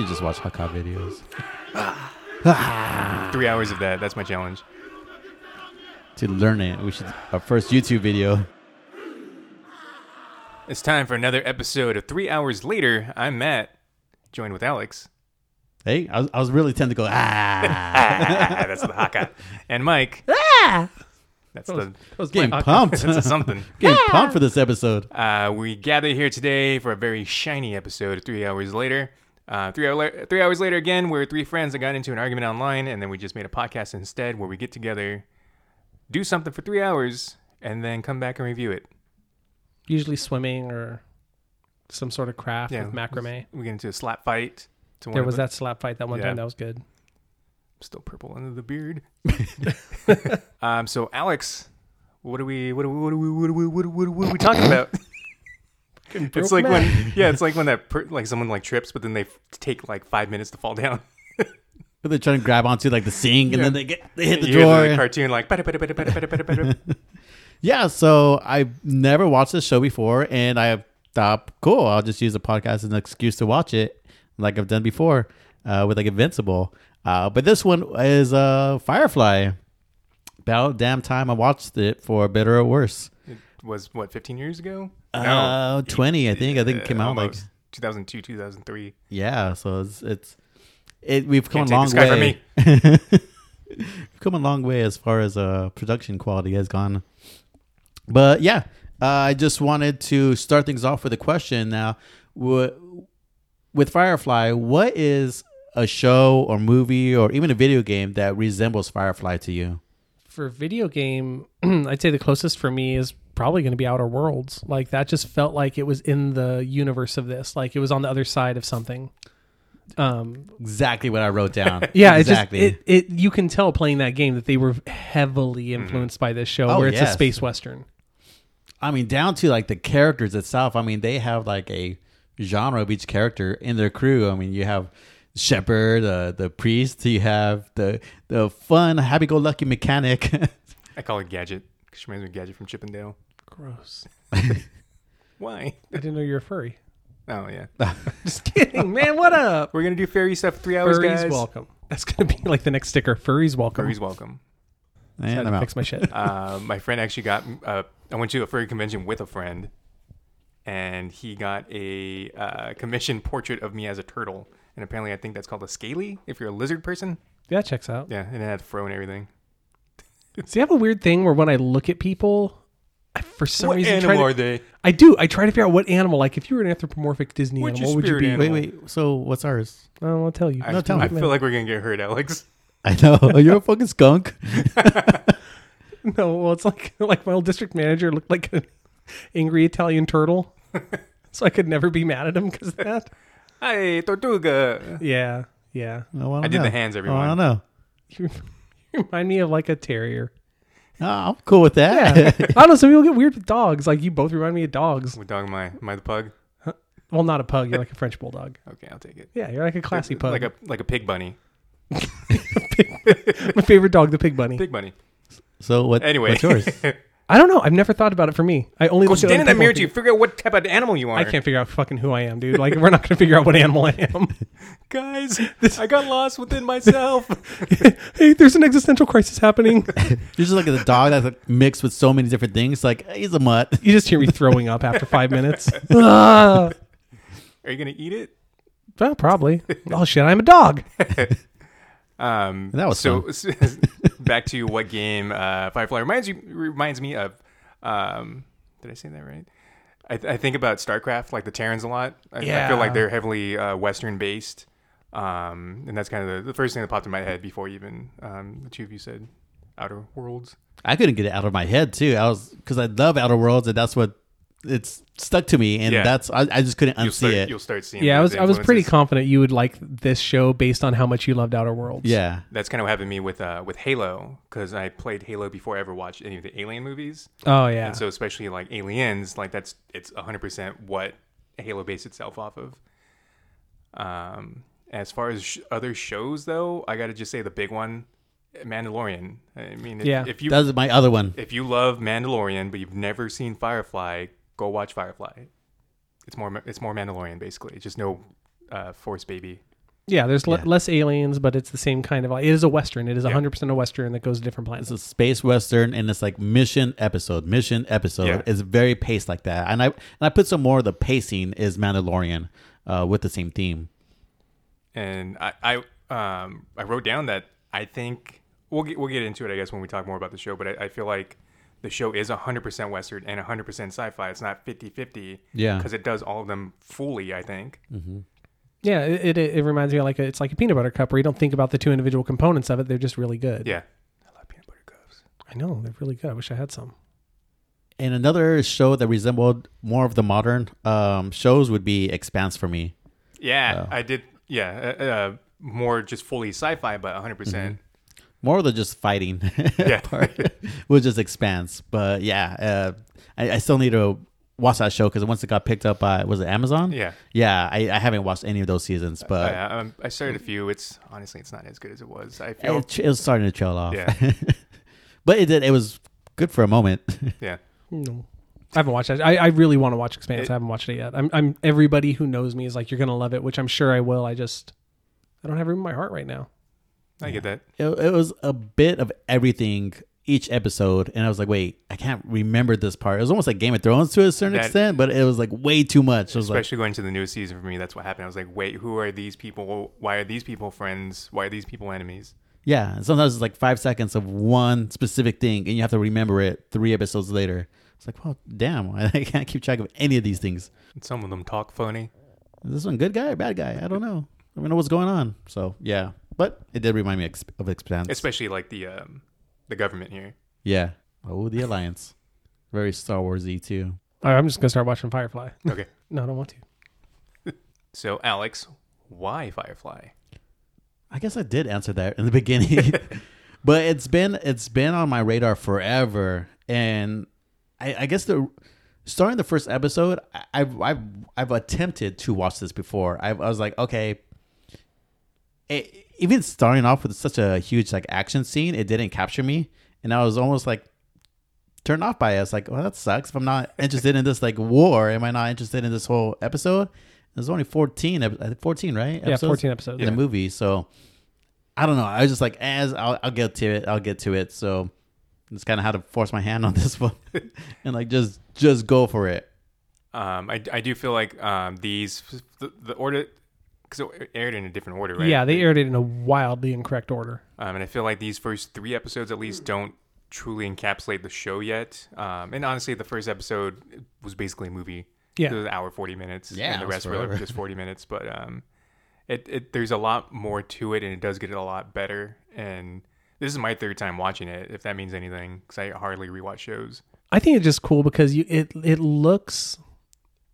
We should just watch haka videos. Three hours of that. That's my challenge. to learn it. We should our first YouTube video. It's time for another episode of Three Hours Later. I'm Matt, joined with Alex. Hey, I was, I was really tempted to go ah. Ah, that's the haka. And Mike. Ah. That's the I was Getting pumped. that's something. Getting pumped for this episode. Uh, we gather here today for a very shiny episode of Three Hours Later. Uh, three, hour la- three hours later, again, we're three friends that got into an argument online, and then we just made a podcast instead where we get together, do something for three hours, and then come back and review it. Usually swimming or some sort of craft Yeah. with macrame. We get into a slap fight. To one There of was that slap fight that one Yeah. time. That was good. still purple under the beard. um, so Alex, what are we? What are we? What are we? What are we? What are we, what are we talking about? it's like when, yeah, it's like when that per, like someone like trips, but then they f- take like five minutes to fall down. But they're trying to grab onto like the sink, and Yeah. then they get they hit the You hear drawer. the cartoon like. Yeah, so I've never watched this show before, and I thought, cool, I'll just use the podcast as an excuse to watch it, like I've done before uh, with like Invincible. Uh, but this one is uh, Firefly. About damn time I watched it for better or worse. It was what 15 years ago? Uh, twenty, I think. I think it came Uh, out like 2002, 2003. yeah. So it's it's it. We've come Can't a long take this guy from way. We've come a long way as far as uh production quality has gone. But yeah, uh, I just wanted to start things off with a question. Now, wh- with Firefly, what is a show or movie or even a video game that resembles Firefly to you? For video game, I'd say the closest for me is probably going to be Outer Worlds. Like that just felt like it was in the universe of this. Like it was on the other side of something. Um, Exactly what I wrote down. yeah, exactly. it just it, it you can tell playing that game that they were heavily influenced by this show, Oh, where it's yes. a space western. I mean, down to like the characters itself. I mean, they have like a genre of each character in their crew. I mean, you have Shepherd, uh, the priest. You have the the fun, happy-go-lucky mechanic. I call it Gadget. 'cause She reminds me of Gadget from Chip 'n Dale. Gross. Why? I didn't know you were a furry. Oh yeah. Just kidding, man. What up? We're gonna do fairy stuff for three hours, Furries guys. welcome. That's gonna be like the next sticker. Furries welcome. Furries welcome. and Had I'm to out. fix my shit. uh, my friend actually got. Uh, I went to a furry convention with a friend, and he got a uh, commissioned portrait of me as a turtle. And apparently, I think that's called a scaly. If you're a lizard person, Yeah, checks out. yeah, and it had fro and everything. See, I have a weird thing where when I look at people, I, for some what reason, animal try are they? I do. I try to figure out what animal. Like, if you were an anthropomorphic Disney What's animal, what would you be? animal? Wait, wait. So what's ours? Oh, I'll tell you. I, No, tell I me. feel like we're gonna get hurt, Alex. I know you're a fucking skunk. No, well, it's like like my old district manager looked like an angry Italian turtle, so I could never be mad at him because of that. Hey, Tortuga. Yeah, yeah. Oh, I don't did know. the hands, Oh, I don't know. You, you remind me of like a terrier. Oh, I'm cool with Yeah, that. I don't know. Some people get weird with dogs. Like you both remind me of dogs. What dog am I? Am I the pug? Well, not a pug. You're like a French bulldog. Okay, I'll take it. Yeah, you're like a classy pug. Like a like a pig bunny. my favorite dog, the pig bunny. Pig bunny. so what? Anyway, what's yours? I don't know. I've never thought about it for me. I only Go look at stand in other that mirror and till you figure out what type of animal you are. I can't figure out fucking who I am, dude. Like we're not gonna figure out what animal I am. Guys, I got lost within myself. hey, there's an existential crisis happening. You're just like a dog that's like, mixed with so many different things. Like he's a mutt. You just hear me throwing up after five minutes. Ah. Are you gonna eat it? well, probably. Oh shit, I'm a dog. Um, That was so. back to what game uh, Firefly reminds you reminds me of. Um, did I say that right? I, th- I think about StarCraft, like the Terrans, a lot. I, I feel like they're heavily uh, Western based, um, and that's kind of the, the first thing that popped in my head before even um, the two of you said Outer Worlds. I couldn't get it out of my head too. I was because I love Outer Worlds, and that's what it's stuck to me, and Yeah. that's I, I just couldn't You'll unsee start, it. you'll start seeing. Yeah, I those was I was pretty influences. confident you would like this show based on how much you loved Outer Worlds. Yeah, That's kind of what happened to me with uh, with Halo because I played Halo before I ever watched any of the Alien movies. Oh yeah. And so especially like Aliens, like that's it's 100% what Halo based itself off of. Um as far as sh- other shows though, I got to just say the big one Mandalorian. I mean, if, Yeah. if you that's my other one. if you love Mandalorian but you've never seen Firefly, go watch Firefly. It's more it's more Mandalorian basically. It's just no uh, Force baby. Yeah, there's le- Yeah. less aliens, but it's the same kind of. It is a western. It is Yeah. 100% a western that goes to different planets. It's a space western, and it's like mission episode, mission episode. Yeah. It's very paced like that, and I and I put some more of the pacing is Mandalorian, uh, with the same theme. And I, I, um, I wrote down that I think we'll get, we'll get into it, I guess, when we talk more about the show. But I, I feel like the show is 100% Western and 100% sci-fi. It's not 50-50 Yeah, because it does all of them fully. I think. Yeah, it, it, it reminds me of like a, it's like a peanut butter cup where you don't think about the two individual components of it. They're just really good. Yeah. I love peanut butter cups. I know they're really good. I wish I had some. and another show that resembled more of the modern um, shows would be Expanse for me. Yeah, Oh. I did. Yeah, uh, uh, more just fully sci-fi, but 100%. Mm-hmm. Percent More of the just fighting Yeah. part, which just Expanse. But yeah, uh, I, I still need to watch that show because once it got picked up by was it Amazon? Yeah. Yeah, I, I haven't watched any of those seasons, but I, um, I started a few. It's honestly, it's not as good as it was. I feel. it, it was starting to trail off. Yeah. but it did. It was good for a moment. Yeah. No. I haven't watched it. I, I really want to watch Expanse. It- I haven't watched it yet. I'm, I'm everybody who knows me is like, you're gonna love it, which I'm sure I will. I just I don't have room in my heart right now. I get that. it, it was a bit of everything each episode, and I was like, wait, I can't remember this part. It was almost like Game of Thrones to a certain That- extent, but it was like way too much. Was like, Especially going to the newest season for me, that's what happened. I was like, wait, who are these people? Why are these people friends? Why are these people enemies? yeah. And sometimes it's like five seconds of one specific thing, and you have to remember it three episodes later. It's like, well, damn, I can't keep track of any of these things. And some of them talk funny. Is this one good guy or bad guy? I don't know. I don't know what's going on. So yeah, but it did remind me ex- of Expanse. Especially like the um, the government here. yeah. Oh, the Alliance. Very Star Warsy too. All right, I'm just gonna start watching Firefly. Okay. No, I don't want to. So Alex, why Firefly? I guess I did answer that in the beginning, but it's been it's been on my radar forever, and I, I guess the starting the first episode, I- I've I've I've attempted to watch this before. I, I was like, okay, it, even starting off with such a huge like action scene, it didn't capture me, and I was almost like turned off by it. I was like, well, that sucks. If I'm not interested in this like war, am I not interested in this whole episode? There's only 14, 14, right? Yeah, 14 episodes. in the movie. So I don't know. I was just like, as I'll, I'll get to it. I'll get to it. So it's kind of how to force my hand on this one and like just just go for it. Um, I, I do feel like um, these the, the order because it aired in a different order, right? Yeah, they aired it in a wildly incorrect order. Um, and I feel like these first three episodes at least don't truly encapsulate the show yet. Um, and honestly, the first episode was basically a movie. Yeah, It was an hour forty minutes. Yeah, and the it was rest were forever. just forty minutes. But um, it, it there's a lot more to it, and it does get it a lot better. And this is my third time watching it, if that means anything, because I hardly rewatch shows. I think it's just cool because you it it looks,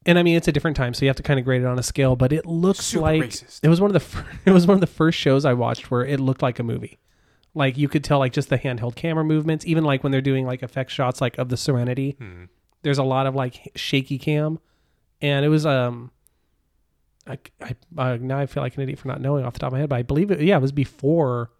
and I mean it's a different time, so you have to kind of grade it on a scale. But it looks Super like racist. it was one of the fir- it was one of the first shows I watched where it looked like a movie. Like you could tell, like just the handheld camera movements, even like when they're doing like effect shots, like of the Serenity. Hmm. There's a lot of like shaky cam, and it was um. I, I uh, now I feel like an idiot for not knowing off the top of my head, but I believe it. Yeah, it was before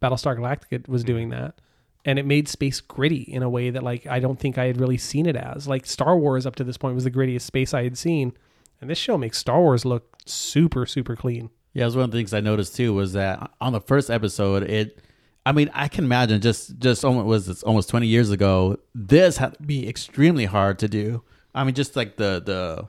Battlestar Galactica was doing that, and it made space gritty in a way that like I don't think I had really seen it as. Like Star Wars up to this point was the grittiest space I had seen, and this show makes Star Wars look super super clean. Yeah, it was one of the things I noticed too was that on the first episode, it. I mean, I can imagine just just almost was it's almost twenty years ago. This had to be extremely hard to do. I mean, just like the the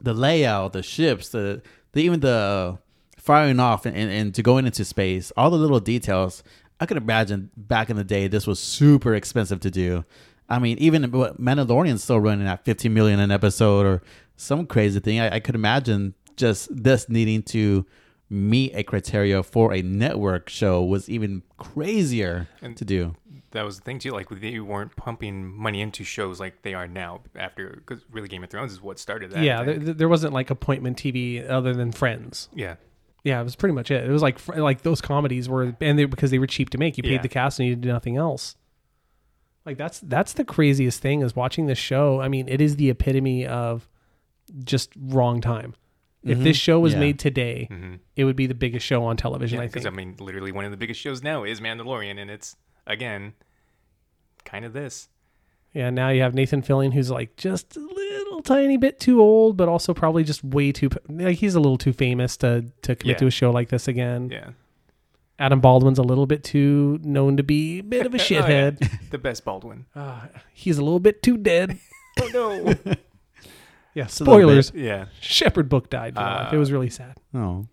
the layout, the ships, the, the even the firing off and, and, and to going into space, all the little details. I could imagine back in the day, this was super expensive to do. I mean, even what Mandalorian's still running at 15 million an episode or some crazy thing. I, I could imagine just this needing to meet a criteria for a network show was even crazier And- to do. That was the thing too. Like they weren't pumping money into shows like they are now. After because really Game of Thrones is what started that. Yeah, there, there wasn't like appointment TV other than Friends. yeah. Yeah, it was pretty much it. It was like like those comedies were, and they because they were cheap to make. You paid Yeah. the cast and you did nothing else. Like that's that's the craziest thing is watching this show. I mean, it is the epitome of just wrong time. If Mhm. this show was Yeah. made today, Mm-hmm. it would be the biggest show on television. Yeah, I because think. I mean, literally one of the biggest shows now is Mandalorian, and it's again kind of this. yeah, now you have Nathan Fillion, who's like just a little little tiny bit too old, but also probably just way too like he's a little too famous to to commit Yeah. to a show like this again. Yeah. Adam Baldwin's a little bit too known to be a bit of a Oh, yeah. shithead. The best Baldwin. uh, he's a little bit too dead. Oh no. Yeah, a little bit. spoilers. yeah. Shepherd book died. in. Uh, it was really sad. Oh,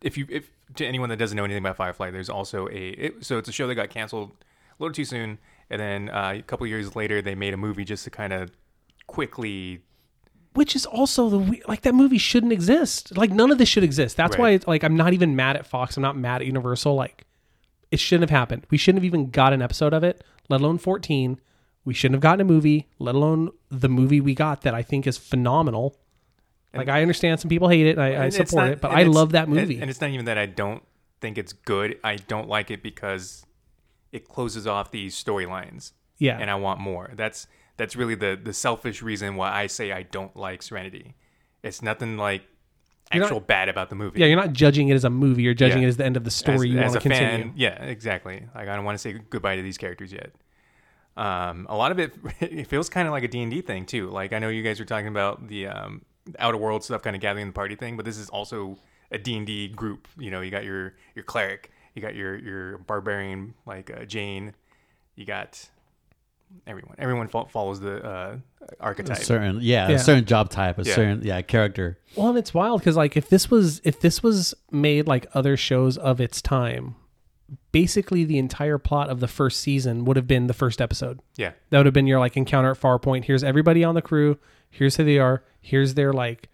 if you if to anyone that doesn't know anything about Firefly, there's also a it, so it's a show that got canceled a little too soon, and then uh, a couple years later they made a movie just to kind of quickly. Which is also the like that movie shouldn't exist. Like none of this should exist. That's why it's like I'm not even mad at Fox. I'm not mad at Universal. Like it shouldn't have happened. We shouldn't have even got an episode of it, let alone 14. We shouldn't have gotten a movie, let alone the movie we got that I think is phenomenal. Like I understand some people hate it, and I, I and support not- it, but I love that and- movie. And, it's not even that I don't think it's good. I don't like it because it closes off these storylines, yeah, and I want more. That's that's really the the selfish reason why I say I don't like Serenity. It's nothing like You're not- actual bad about the movie. yeah. You're not judging it as a movie. You're judging Yeah. it as the end of the as, story you as want to a continue. fan, yeah, exactly. Like I don't want to say goodbye to these characters yet. Um, a lot of it, it feels kind of like a D and D thing too. Like I know you guys were talking about the um, outer world stuff, kind of gathering the party thing, but this is also a D and D group. You know, you got your your cleric, you got your your barbarian like uh, Jayne, you got everyone. Everyone fo- follows the uh, a archetype. certain yeah, Yeah. a certain job type, a Yeah. certain yeah character. Well, and it's wild because like if this was if this was made like other shows of its time, basically the entire plot of the first season would have been the first episode. Yeah, That would have been your like encounter at Farpoint. Here's everybody on the crew. Here's who they are. Here's their like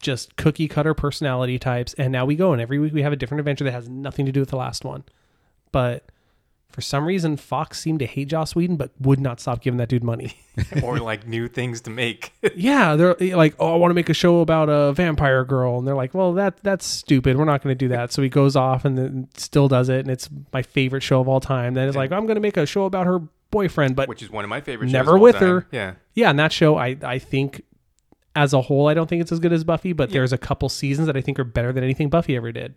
just cookie cutter personality types. And now we go and every week we have a different adventure that has nothing to do with the last one. But for some reason, Fox seemed to hate Joss Whedon, but would not stop giving that dude money. or like new things to make. yeah, they're eh, like, oh, I want to make a show about a vampire girl, and they're like, well, that that's stupid. We're not going to do that. So he goes off and then still does it, and it's my favorite show of all time. Then it's like, I'm going to make a show about her boyfriend, but which is one of my favorite. Never with time. her. Yeah, yeah, and that show, I I think as a whole, I don't think it's as good as Buffy, but there's a couple seasons that I think are better than anything Buffy ever did.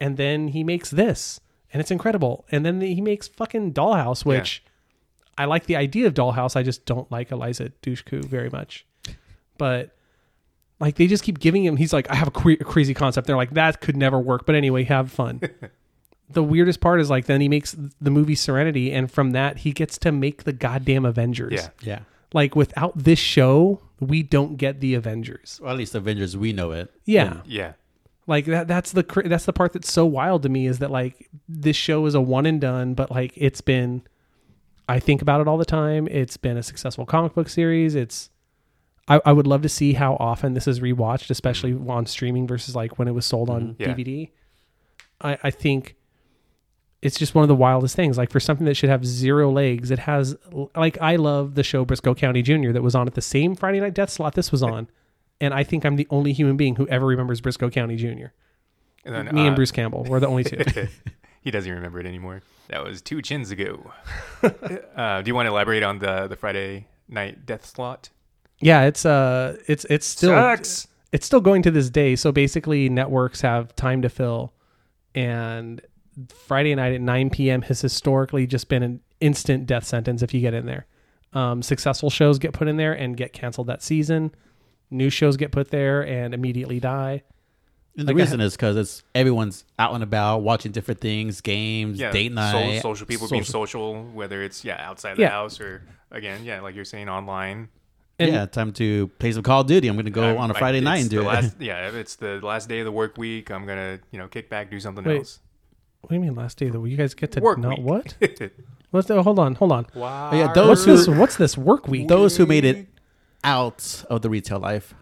And then he makes this, and it's incredible. And then he makes fucking Dollhouse, which I like the idea of Dollhouse. I just don't like Eliza Dushku very much. But like they just keep giving him, he's like, I have a, cre- a crazy concept. They're like, that could never work. But anyway, have fun. the weirdest part is like then he makes the movie Serenity, and from that he gets to make the goddamn Avengers. yeah. Yeah, Like without this show, we don't get the Avengers. or at least Avengers we know it. Yeah. Yeah. Like that that's the that's the part that's so wild to me is that like this show is a one and done, but like it's been I think about it all the time. It's been a successful comic book series. It's I, I would love to see how often this is rewatched, especially on streaming versus like when it was sold on mm-hmm. Yeah. DVD. I, I think it's just one of the wildest things. Like for something that should have zero legs, it has like I love the show Brisco County Jr. that was on at the same Friday Night Death slot this was on, and I think I'm the only human being who ever remembers Brisco County Jr. And then, Me and uh, Bruce Campbell were the only two. he doesn't remember it anymore. That was two chins ago. uh, do you want to elaborate on the the Friday night death slot? yeah, it's uh, it's it's still Sucks. it's still going to this day. So basically, networks have time to fill, and Friday night at 9 p.m. has historically just been an instant death sentence if you get in there. Um, successful shows get put in there and get canceled that season. New shows get put there and immediately die. And the Like I reason is because it's everyone's out and about watching different things, games, Yeah, date so- night. social people being social- social, whether it's yeah outside the Yeah. house or again yeah like you're saying online. And yeah, time to play some Call of Duty. I'm going to go I'm- on a Friday night and do it. Last, yeah, it's the last day of the work week, I'm gonna you know kick back, do something Wait. else. What do you mean last day though? You guys get to Work not week. what? What's the, hold on, hold on. wow. Oh, yeah, What's those this? What's this work week? Those who made it out of the retail life,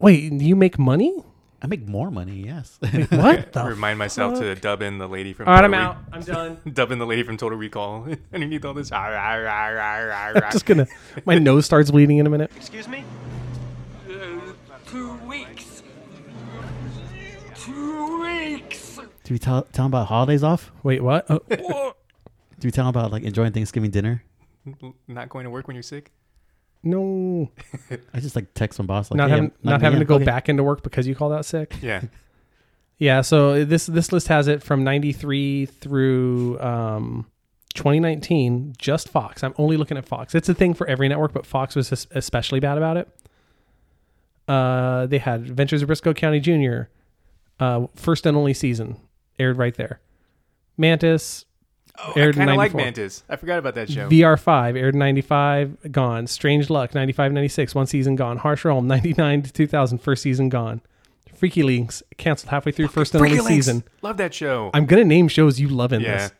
Wait, you make money? I make more money. Yes. What the? remind myself to dub in the lady from. All right, I'm Total out. I'm done. Re- dub in the lady from Total Recall underneath all this. "Ah, rah, rah, rah, rah, rah." Just gonna. My nose starts bleeding in a minute. Excuse me? Uh, two weeks. Two weeks. do we tell tell them about holidays off? Wait, what? Oh, Do we tell them about like enjoying Thanksgiving dinner? Not going to work when you're sick. No, I just like text my boss like not hey, having I'm- not me, having to I'm go okay. back into work because you called out sick. Yeah, Yeah, so this this list has it from 93 through um 2019, just Fox. I'm only looking at Fox. It's a thing for every network, but Fox was es- especially bad about it. Uh, they had Adventures of Brisco County Jr. Uh, first and only season aired right there. Mantis Oh, Aired I kind of like Mantis. I forgot about that show. VR5 aired in 95, gone. Strange Luck 95 96, one season gone. Harsh Realm 99 to 2000, first season gone. Freaky Links canceled halfway through first and Freaky only Links. season. Love that show. I'm gonna name shows you love in Yeah. this.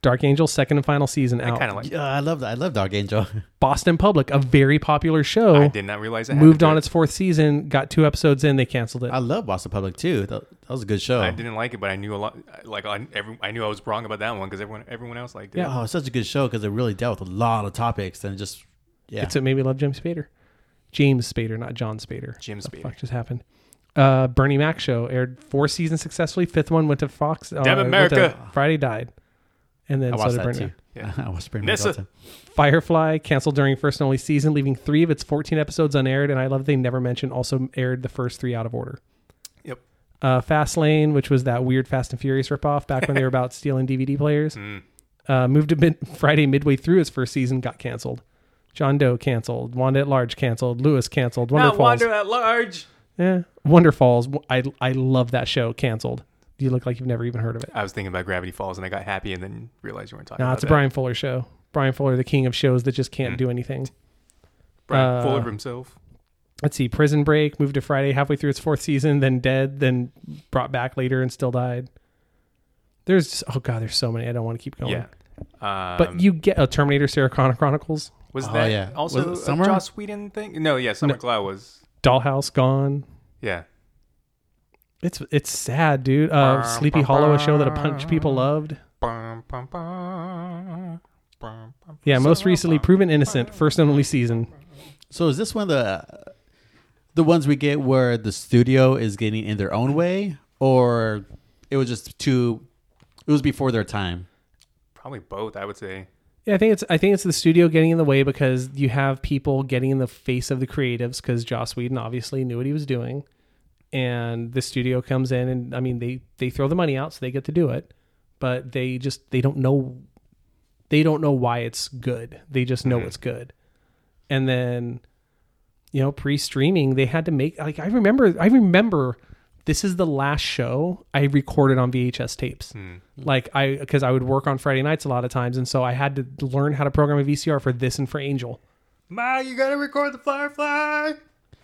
Dark Angel second and final season out. I kind of like. Yeah, I love that. I love Dark Angel. Boston Public, a very popular show, I did not realize it moved on to its fourth season. Got two episodes in, they canceled it. I love Boston Public too. That, that was a good show. I didn't like it, but I knew a lot. Like I, every, I knew I was wrong about that one because everyone, everyone else liked it. Yeah. Oh, it's such a good show because it really dealt with a lot of topics and just yeah. It's what made me love James Spader. James Spader, not John Spader. Jim What the Spader. fuck just happened? Uh, Bernie Mac show aired four seasons successfully. Fifth one went to Fox. Uh, Damn went America. Friday died, and then I so watched did that too. Yeah. I watched Bernie Nissa. Mac all the time. Firefly canceled during first and only season, leaving three of its 14 episodes unaired. And I love they never mentioned also aired the first three out of order. Yep. Uh, Fast Lane, which was that weird Fast and Furious ripoff back when they were about stealing DVD players, Mm. uh, moved to mid- Friday midway through its first season, got canceled. John Doe canceled. Wanda at Large canceled. Luis canceled. Wonder Not Falls. Wander at large. Yeah. Wonder Falls. I I love that show. Canceled. You look like you've never even heard of it. I was thinking about Gravity Falls and I got happy and then realized you weren't talking No, about it's a that. Bryan Fuller show. Bryan Fuller, the king of shows that just can't Mm. do anything. Bryan uh, Fuller himself. Let's see. Prison Break moved to Friday halfway through its fourth season, then dead, then brought back later and still died. There's just, oh god, there's so many. I don't want to keep going. Yeah. Um, But you get a Terminator Sarah Connor Chronicles, was Oh, that yeah. also Was it a Summer? Joss Whedon thing? No, yeah, Summer No. Glau was. Dollhouse gone. Yeah. It's it's sad, dude. Uh, Sleepy Hollow, a show that a bunch of people loved. Bum, bum, bum, bum, bum, Yeah, most recently bum. proven innocent, first and only season. So is this one of the the ones we get where the studio is getting in their own way, or it was just too? It was before their time. Probably both, I would say. Yeah, I think it's I think it's the studio getting in the way because you have people getting in the face of the creatives because Joss Whedon obviously knew what he was doing, and the studio comes in and I mean they they throw the money out so they get to do it, but they just they don't know they don't know why it's good. They just know Mhm. it's good, and then you know pre-streaming they had to make like I remember I remember this is the last show I recorded on VHS tapes Hmm. like I because I would work on Friday nights a lot of times, and so I had to learn how to program a VCR for this and for Angel. Ma, you gotta record the Firefly.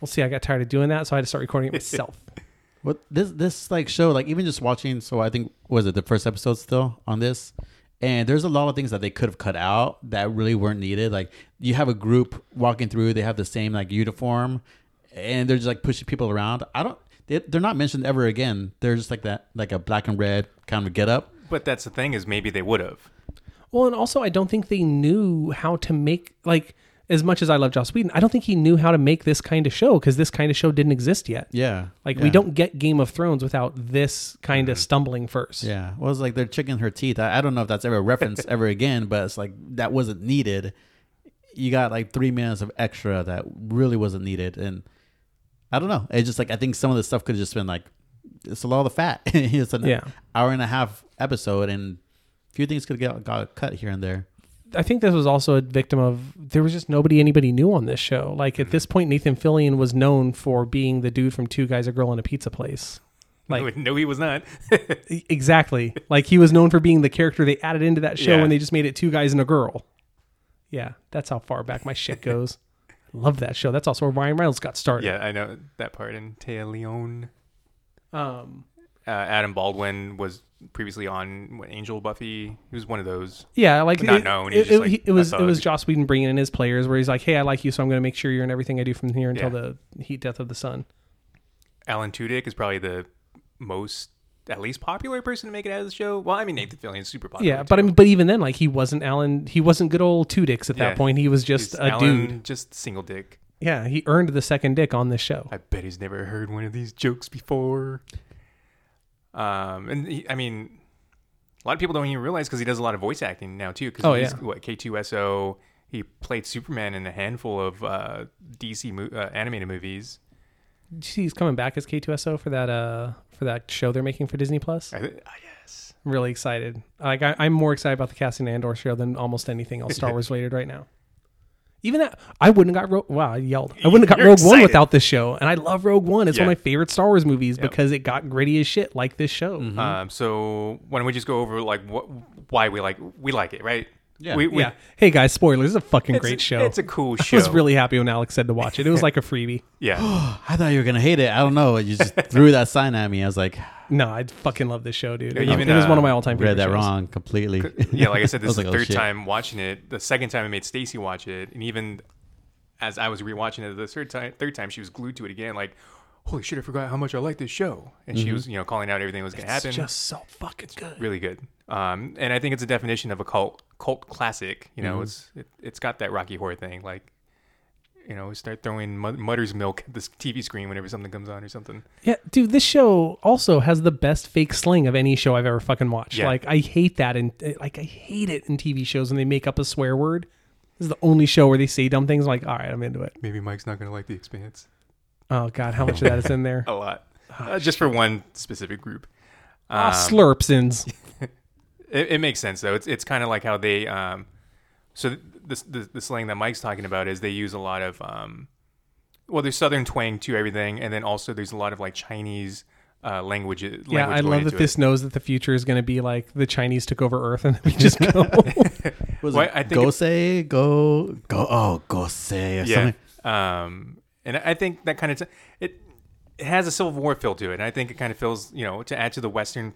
Well, see, I got tired of doing that, so I had to start recording it myself. What this this like show like even just watching. So I think was it the first episode still on this, and there's a lot of things that they could have cut out that really weren't needed. Like you have a group walking through, they have the same like uniform, and they're just like pushing people around. I don't. They, they're not mentioned ever again. They're just like that, like a black and red kind of get up. But that's the thing is maybe they would have. well, and also I don't think they knew how to make like as much as I love Joss Whedon, I don't think he knew how to make this kind of show because this kind of show didn't exist yet. Yeah, Like yeah. we don't get Game of Thrones without this kind of mm-hmm. stumbling first. Yeah, well, it's like they're checking her teeth. I, I don't know if that's ever referenced ever again, but it's like that wasn't needed. You got like three minutes of extra that really wasn't needed, and I don't know. It's just like I think some of the stuff could have just been like it's a lot of the fat. it's an Yeah. hour and a half episode, and a few things could get got cut here and there. I think this was also a victim of there was just nobody anybody knew on this show. Like at this point, Nathan Fillion was known for being the dude from Two Guys, a Girl, and a Pizza Place. Like no, he was not. exactly, like he was known for being the character they added into that show Yeah. when they just made it two guys and a girl. Yeah, that's how far back my shit goes. Love that show. That's also where Ryan Reynolds got started. yeah, I know that part. And Taya Leone, Um. uh, Adam Baldwin was previously on Angel Buffy. He was one of those. Yeah, like Not it, known, It, like, it was it was. Joss Whedon bringing in his players, where he's like, "Hey, I like you, so I'm going to make sure you're in everything I do from here until Yeah. the heat death of the sun." Alan Tudyk is probably the most, at least popular person to make it out of the show. Well, I mean Nathan Fillion's super popular. Yeah, but I mean, but even then, like he wasn't Alan. He wasn't good old two dicks at that point. He was just He's a Alan, dude. just single dick. Yeah, he earned the second dick on this show. I bet he's never heard one of these jokes before. Um, and he, I mean, a lot of people don't even realize because he does a lot of voice acting now too. Because Oh, he's yeah. what K2SO. He played Superman in a handful of uh, DC mo- uh, animated movies. Did you see he's coming back as K2SO for that uh for that show they're making for Disney Plus. I th- yes, I'm really excited. Like I, I'm more excited about the casting Andor show than almost anything else Star Wars related right now. Even that, I wouldn't have got Rogue. Wow, I yelled. I wouldn't have got You're Rogue One without this show, and I love Rogue One. It's one of my favorite Star Wars movies because it got gritty as shit, like this show. Um, so why don't we just go over like what why we like we like it, right? Yeah. we, we, Yeah. Hey guys, spoilers. It's a fucking It's great a- show. It's a cool show. I show. was really happy when Alex said to watch it. It was like a freebie. yeah. I thought you were gonna hate it. I don't know. You just threw that sign at me. I was like, No, I fucking love this show, dude. It- even, it was one uh, of my all-time favorite read that shows. wrong completely. yeah, like I said, this I was is like, the oh, third shit. time watching it. The second time I made Stacy watch it, and even as I was rewatching it the third time, third time she was glued to it again. Like, holy shit, I forgot how much I like this show, and she was you know calling out everything that was going to It's happen. just so fucking good. really good. Um, and I think it's a definition of a cult cult classic. You know, it's it, it's got that Rocky Horror thing, like. You know, we start throwing Mudder's milk at this TV screen whenever something comes on or something. Yeah, dude, this show also has the best fake slang of any show I've ever fucking watched. Yeah. Like, I hate that, and like, I hate it in TV shows when they make up a swear word. This is the only show where they say dumb things. I'm like, all right, I'm into it. Maybe Mike's not going to like The Expanse. Oh god, how much of that is in there? A lot, uh, just for one specific group. Ah, Um, slurpsins. It, it makes sense though. It's it's kind of like how they um, so th- this the, the slang that Mike's talking about is they use a lot of um, well, there's Southern twang to everything, and then also there's a lot of like Chinese uh, language. Yeah, language I love that this it. knows that the future is going to be like the Chinese took over Earth and we just go. Was Well, it I think go say go go oh go say or Yeah. something? Um, and I think that kind of t- it it has a Civil War feel to it, and I think it kind of feels you know to add to the Western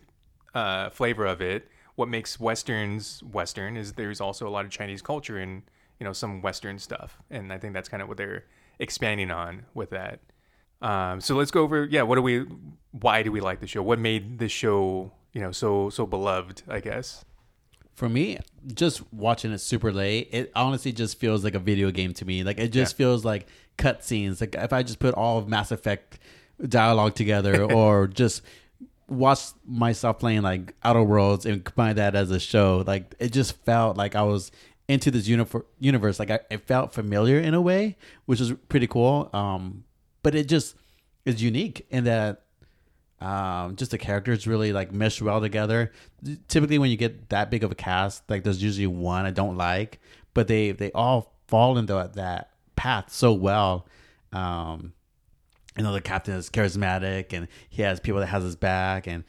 uh, flavor of it. What makes westerns Western is there's also a lot of Chinese culture and you know some Western stuff, and I think that's kind of what they're expanding on with that. Um, so let's go over yeah, what do we? Why do we like the show? What made the show you know so so beloved? I guess. For me, just watching it super late, it honestly just feels like a video game to me. Like it just Yeah. feels like cutscenes. Like if I just put all of Mass Effect dialogue together, or just watch myself playing like Outer Worlds and combine that as a show, like it just felt like I was into this universe. Like I, it felt familiar in a way, which is pretty cool. Um, but it just is unique in that um, just the characters really like mesh well together. Typically, when you get that big of a cast, like there's usually one I don't like, but they they all fall into that path so well. Um, you know, the captain is charismatic and he has people that has his back, and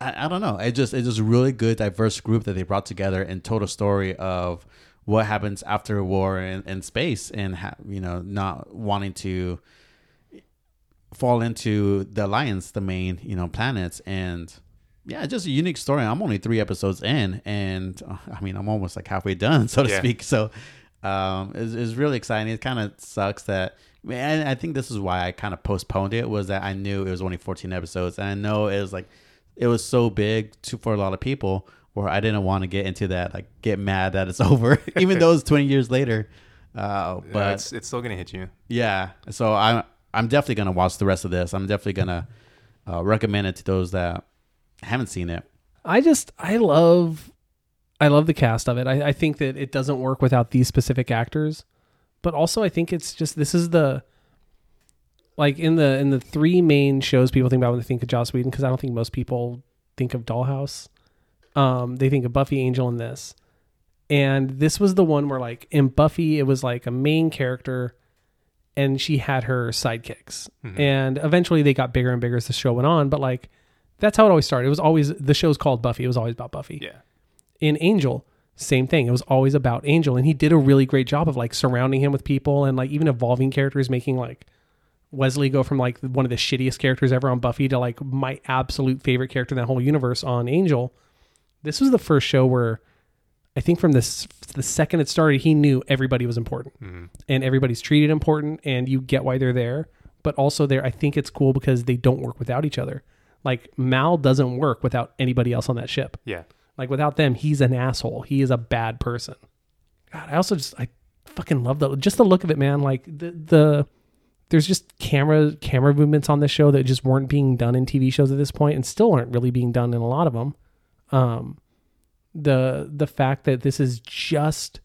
I, I don't know. It just it's just a really good diverse group that they brought together and told a story of what happens after a war in, in space and ha- you know not wanting to fall into the alliance the main you know planets and yeah just a unique story i'm only three episodes in and uh, i mean i'm almost like halfway done so to Yeah. speak so um it's, it's really exciting it kind of sucks that and i think this is why i kind of postponed it was that i knew it was only 14 episodes and i know it was like it was so big to for a lot of people where i didn't want to get into that like get mad that it's over even though it's 20 years later uh But but it's it's still gonna hit you. yeah. So I'm I'm definitely gonna watch the rest of this. I'm definitely gonna uh, recommend it to those that haven't seen it. I just I love I love the cast of it. I, I think that it doesn't work without these specific actors, but also I think it's just this is the like in the in the three main shows people think about when they think of Joss Whedon because I don't think most people think of Dollhouse. Um, they think of Buffy, Angel, and this, and this was the one where like in Buffy it was like a main character, and she had her sidekicks, and eventually they got bigger and bigger as the show went on. But like that's how it always started. It was always the show's called Buffy. It was always about Buffy. Yeah. In Angel, same thing. It was always about Angel, and he did a really great job of like surrounding him with people and like even evolving characters, making like Wesley go from like one of the shittiest characters ever on Buffy to like my absolute favorite character in that whole universe on Angel. This was the first show where I think from this the second it started, he knew everybody was important mm-hmm. and everybody's treated important, and you get why they're there. But also, there, I think it's cool because they don't work without each other. Like Mal doesn't work without anybody else on that ship. Yeah. Like without them, he's an asshole. He is a bad person. God, I also just I fucking love the just the look of it, man. Like the the there's just camera camera movements on this show that just weren't being done in TV shows at this point, and still aren't really being done in a lot of them. Um, the the fact that this is just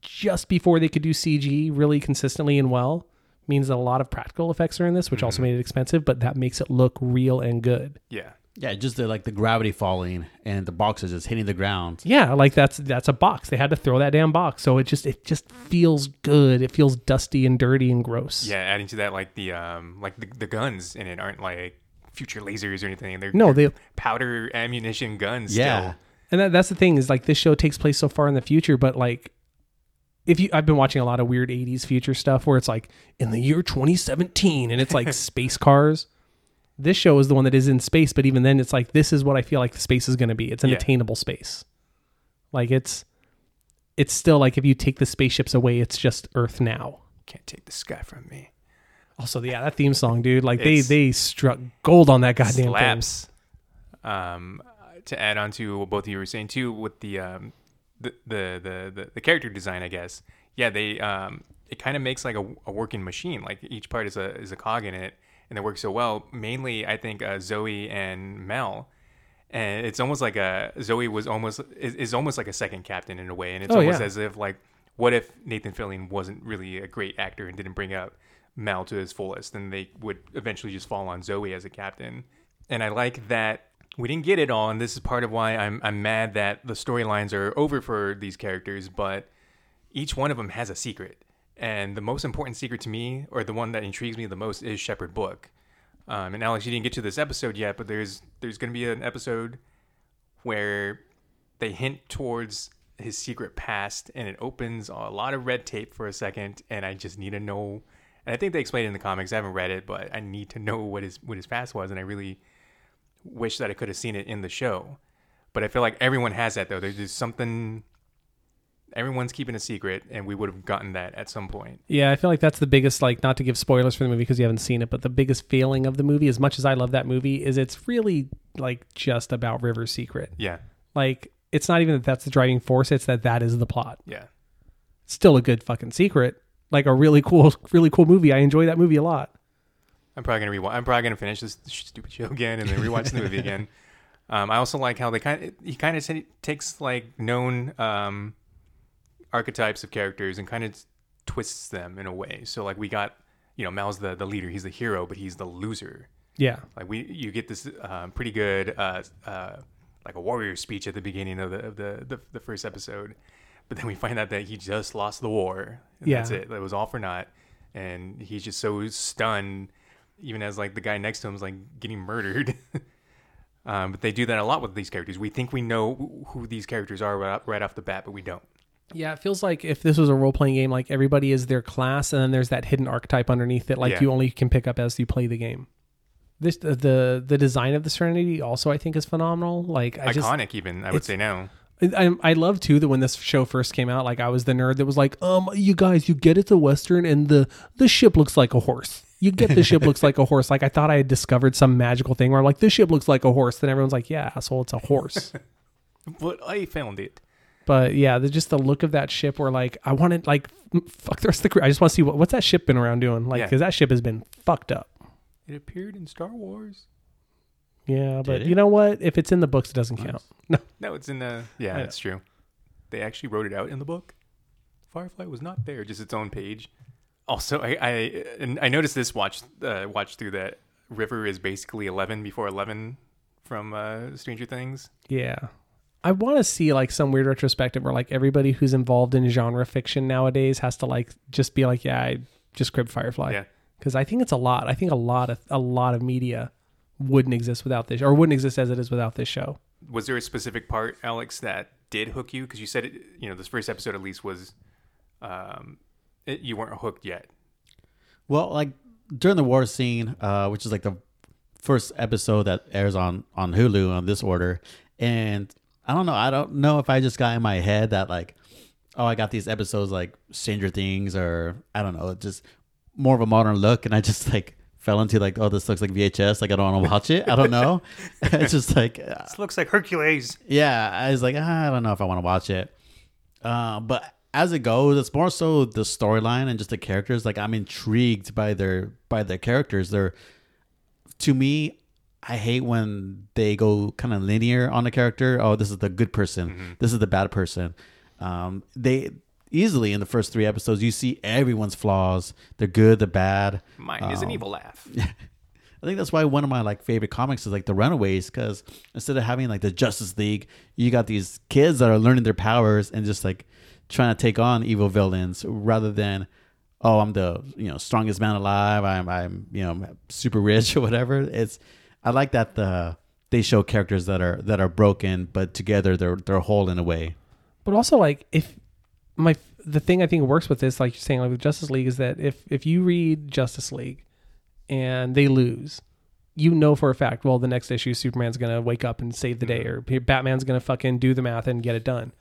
just before they could do CG really consistently and well means that a lot of practical effects are in this, which also made it expensive, but that makes it look real and good. Yeah. Yeah, just the like the gravity falling and the boxes just hitting the ground. Yeah, like that's that's a box. They had to throw that damn box, so it just it just feels good. It feels dusty and dirty and gross. Yeah, adding to that, like the um, like the, the guns in it aren't like future lasers or anything. They're No, they powder ammunition guns. Yeah. still. and that, that's the thing is like this show takes place so far in the future, but like if you I've been watching a lot of weird 80s future stuff where it's like in the year 2017 and it's like space cars. This show is the one that is in space, but even then it's like this is what I feel like the space is going to be. It's an Yeah. attainable space. Like it's it's still like if you take the spaceships away, it's just Earth now. Can't take the sky from me. Also, yeah, that theme song, dude. Like they they struck gold on that goddamn thing. Um, to add on to what both of you were saying too, with the um, the the the the, the character design, I guess. Yeah, they um, it kind of makes like a, a working machine. Like each part is a is a cog in it, and it works so well. Mainly, I think uh, Zoe and Mal. And it's almost like a Zoe was almost is, is almost like a second captain in a way, and it's Oh, almost yeah. as if like, what if Nathan Fillion wasn't really a great actor and didn't bring up Mal to his fullest, then they would eventually just fall on Zoe as a captain. And I like that we didn't get it all, and this is part of why I'm I'm mad that the storylines are over for these characters, but each one of them has a secret. And the most important secret to me, or the one that intrigues me the most, is Shepherd Book. Um, and Alex, you didn't get to this episode yet, but there's there's going to be an episode where they hint towards his secret past, and it opens a lot of red tape for a second. And I just need to know. And I think they explained it in the comics. I haven't read it, but I need to know what his what his past was, and I really wish that I could have seen it in the show. But I feel like everyone has that though. There's just something. Everyone's keeping a secret, and we would have gotten that at some point. Yeah, I feel like that's the biggest like not to give spoilers for the movie because you haven't seen it, but the biggest failing of the movie, as much as I love that movie, is it's really like just about River's secret. Yeah, Like it's not even that that's the driving force; it's that that is the plot. yeah. Still a good fucking secret, like a really cool, really cool movie. I enjoy that movie a lot. I'm probably gonna rewatch. I'm probably gonna finish this stupid show again and then rewatch the movie again. Um, I also like how they kind of he kind of takes like known um, archetypes of characters and kind of twists them in a way. So like we got you know Mal's the the leader, he's the hero, but he's the loser. Yeah, Like we you get this um, pretty good uh, uh, like a warrior speech at the beginning of the of the, the the first episode, but then we find out that he just lost the war. And that's it. It was all for naught, and he's just so stunned, even as like the guy next to him is like getting murdered. um, but they do that a lot with these characters. We think we know who these characters are right off the bat, but we don't. Yeah. It feels like if this was a role playing game, like everybody is their class, and then there's that hidden archetype underneath it, like Yeah. you only can pick up as you play the game. This the the, the design of the Serenity also I think is phenomenal. Like I just Iconic, even I would say now. I, I love too that when this show first came out, like I was the nerd that was like, um, you guys, you get it's a western, and the the ship looks like a horse. You get the ship looks like a horse. Like I thought I had discovered some magical thing where I'm like this ship looks like a horse. Then everyone's like, yeah, asshole, it's a horse. But I found it. But yeah, the, just the look of that ship, where like I wanted like fuck the rest of the crew. I just want to see what what's that ship been around doing, like Yeah. because that ship has been fucked up. It appeared in Star Wars. Yeah, but it? you know what? If it's in the books, it doesn't count. No, No, it's in the. Yeah, I that's true. They actually wrote it out in the book. Firefly was not there, just its own page. Also, I I, and I noticed this watch uh, watch through that River is basically eleven before eleven from uh, Stranger Things. Yeah. I want to see like some weird retrospective where like everybody who's involved in genre fiction nowadays has to like just be like, yeah, I just crib Firefly. Yeah. Because I think it's a lot. I think a lot of a lot of media wouldn't exist without this, or wouldn't exist as it is without this show. Was there a specific part, Alex, that did hook you? Because you said it. You know, this first episode at least was, um, it, you weren't hooked yet. Well, like during the war scene, uh, which is like the first episode that airs on on Hulu on this order, and I don't know, I don't know if I just got in my head that like, oh, I got these episodes like Stranger Things or I don't know, just more of a modern look, and I just like fell into like, oh, this looks like VHS, like I don't want to watch it. I don't know. it's just like, uh, This looks like Hercules. yeah, I was like, ah, I don't know if I want to watch it. Uh, but as it goes, it's more so the storyline and just the characters. Like I'm intrigued by their by their characters. They're to me, I hate when they go kind of linear on a character. Oh, this is the good person. This is the bad person. Um, they easily in the first three episodes you see everyone's flaws. They're good, the bad. Mine is an Um, evil laugh. I think that's why one of my like favorite comics is like the Runaways because instead of having like the Justice League, you got these kids that are learning their powers and just like trying to take on evil villains rather than oh I'm the you know strongest man alive I'm I'm you know super rich or whatever. It's I like that the they show characters that are that are broken but together they're they're whole in a way. But also, like, if my the thing I think works with this, like you're saying, like with Justice League, is that if if you read Justice League and they lose, you know for a fact, well, the next issue, Superman's gonna wake up and save the day, mm. or Batman's gonna fucking do the math and get it done.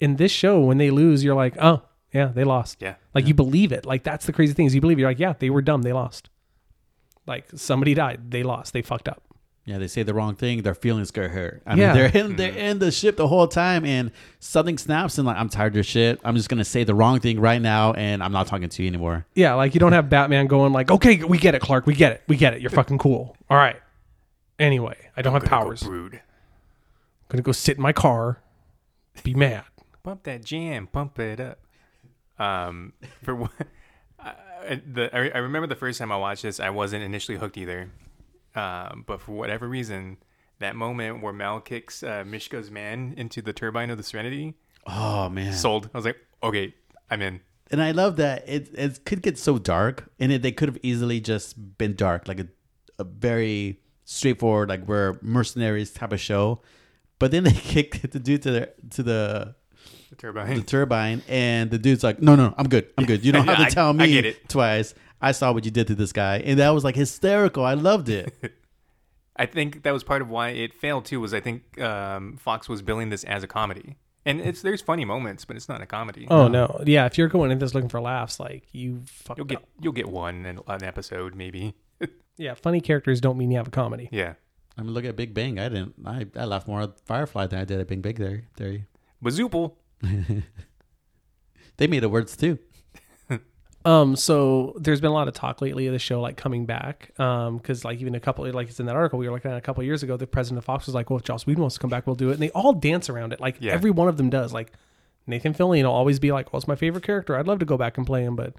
In this show, when they lose, you're like, oh yeah, they lost. Yeah. Like you believe it. Like that's the crazy thing is you believe it. you're like, yeah, they were dumb, they lost. Like somebody died, they lost, they fucked up. Yeah, they say the wrong thing. Their feelings get hurt. I Yeah. mean, they're in they're in the ship the whole time, and something snaps, and like I'm tired of your shit. I'm just gonna say the wrong thing right now, and I'm not talking to you anymore. Yeah, like you don't have Batman going like, okay, we get it, Clark, we get it, we get it. You're fucking cool. All right. Anyway, I don't have Gonna go powers. Brood. I'm gonna go sit in my car, be mad. Pump that jam, pump it up. Um, for what? The I, remember the first time I watched this, I wasn't initially hooked either. Um, but for whatever reason, that moment where Mal kicks uh, Niska's man into the turbine of the Serenity, Oh man, sold. I was like, okay, I'm in. and I love that it it could get so dark, and it, they could have easily just been dark, like a a very straightforward, like we're mercenaries type of show. But then they kick the dude to the to The turbine. the turbine, and the dude's like, "No, no, I'm good. I'm good. You don't have to I- tell I me get it. twice. I saw what you did to this guy, and that was like hysterical. I loved it. I think that was part of why it failed too. Was I think um, Fox was billing this as a comedy, and it's there's funny moments, but it's not a comedy. Oh no, yeah. If you're going into this looking for laughs, like you fucked You'll get up. you'll get one in an episode maybe. Yeah, funny characters don't mean you have a comedy. yeah. I mean, look at Big Bang. I didn't. I, I laughed more at Firefly than I did at Big Bang Theory. Theory. Bazoople. They made it words too. Um, so there's been a lot of talk lately of the show like coming back. Um, because like even a couple like it's in that article we were looking at a couple years ago, the president of Fox was like, Well, if Joss Whedon wants to come back, we'll do it. And they all dance around it. Like Yeah. every one of them does. Like Nathan Fillion will always be like, Well, it's my favorite character. I'd love to go back and play him, but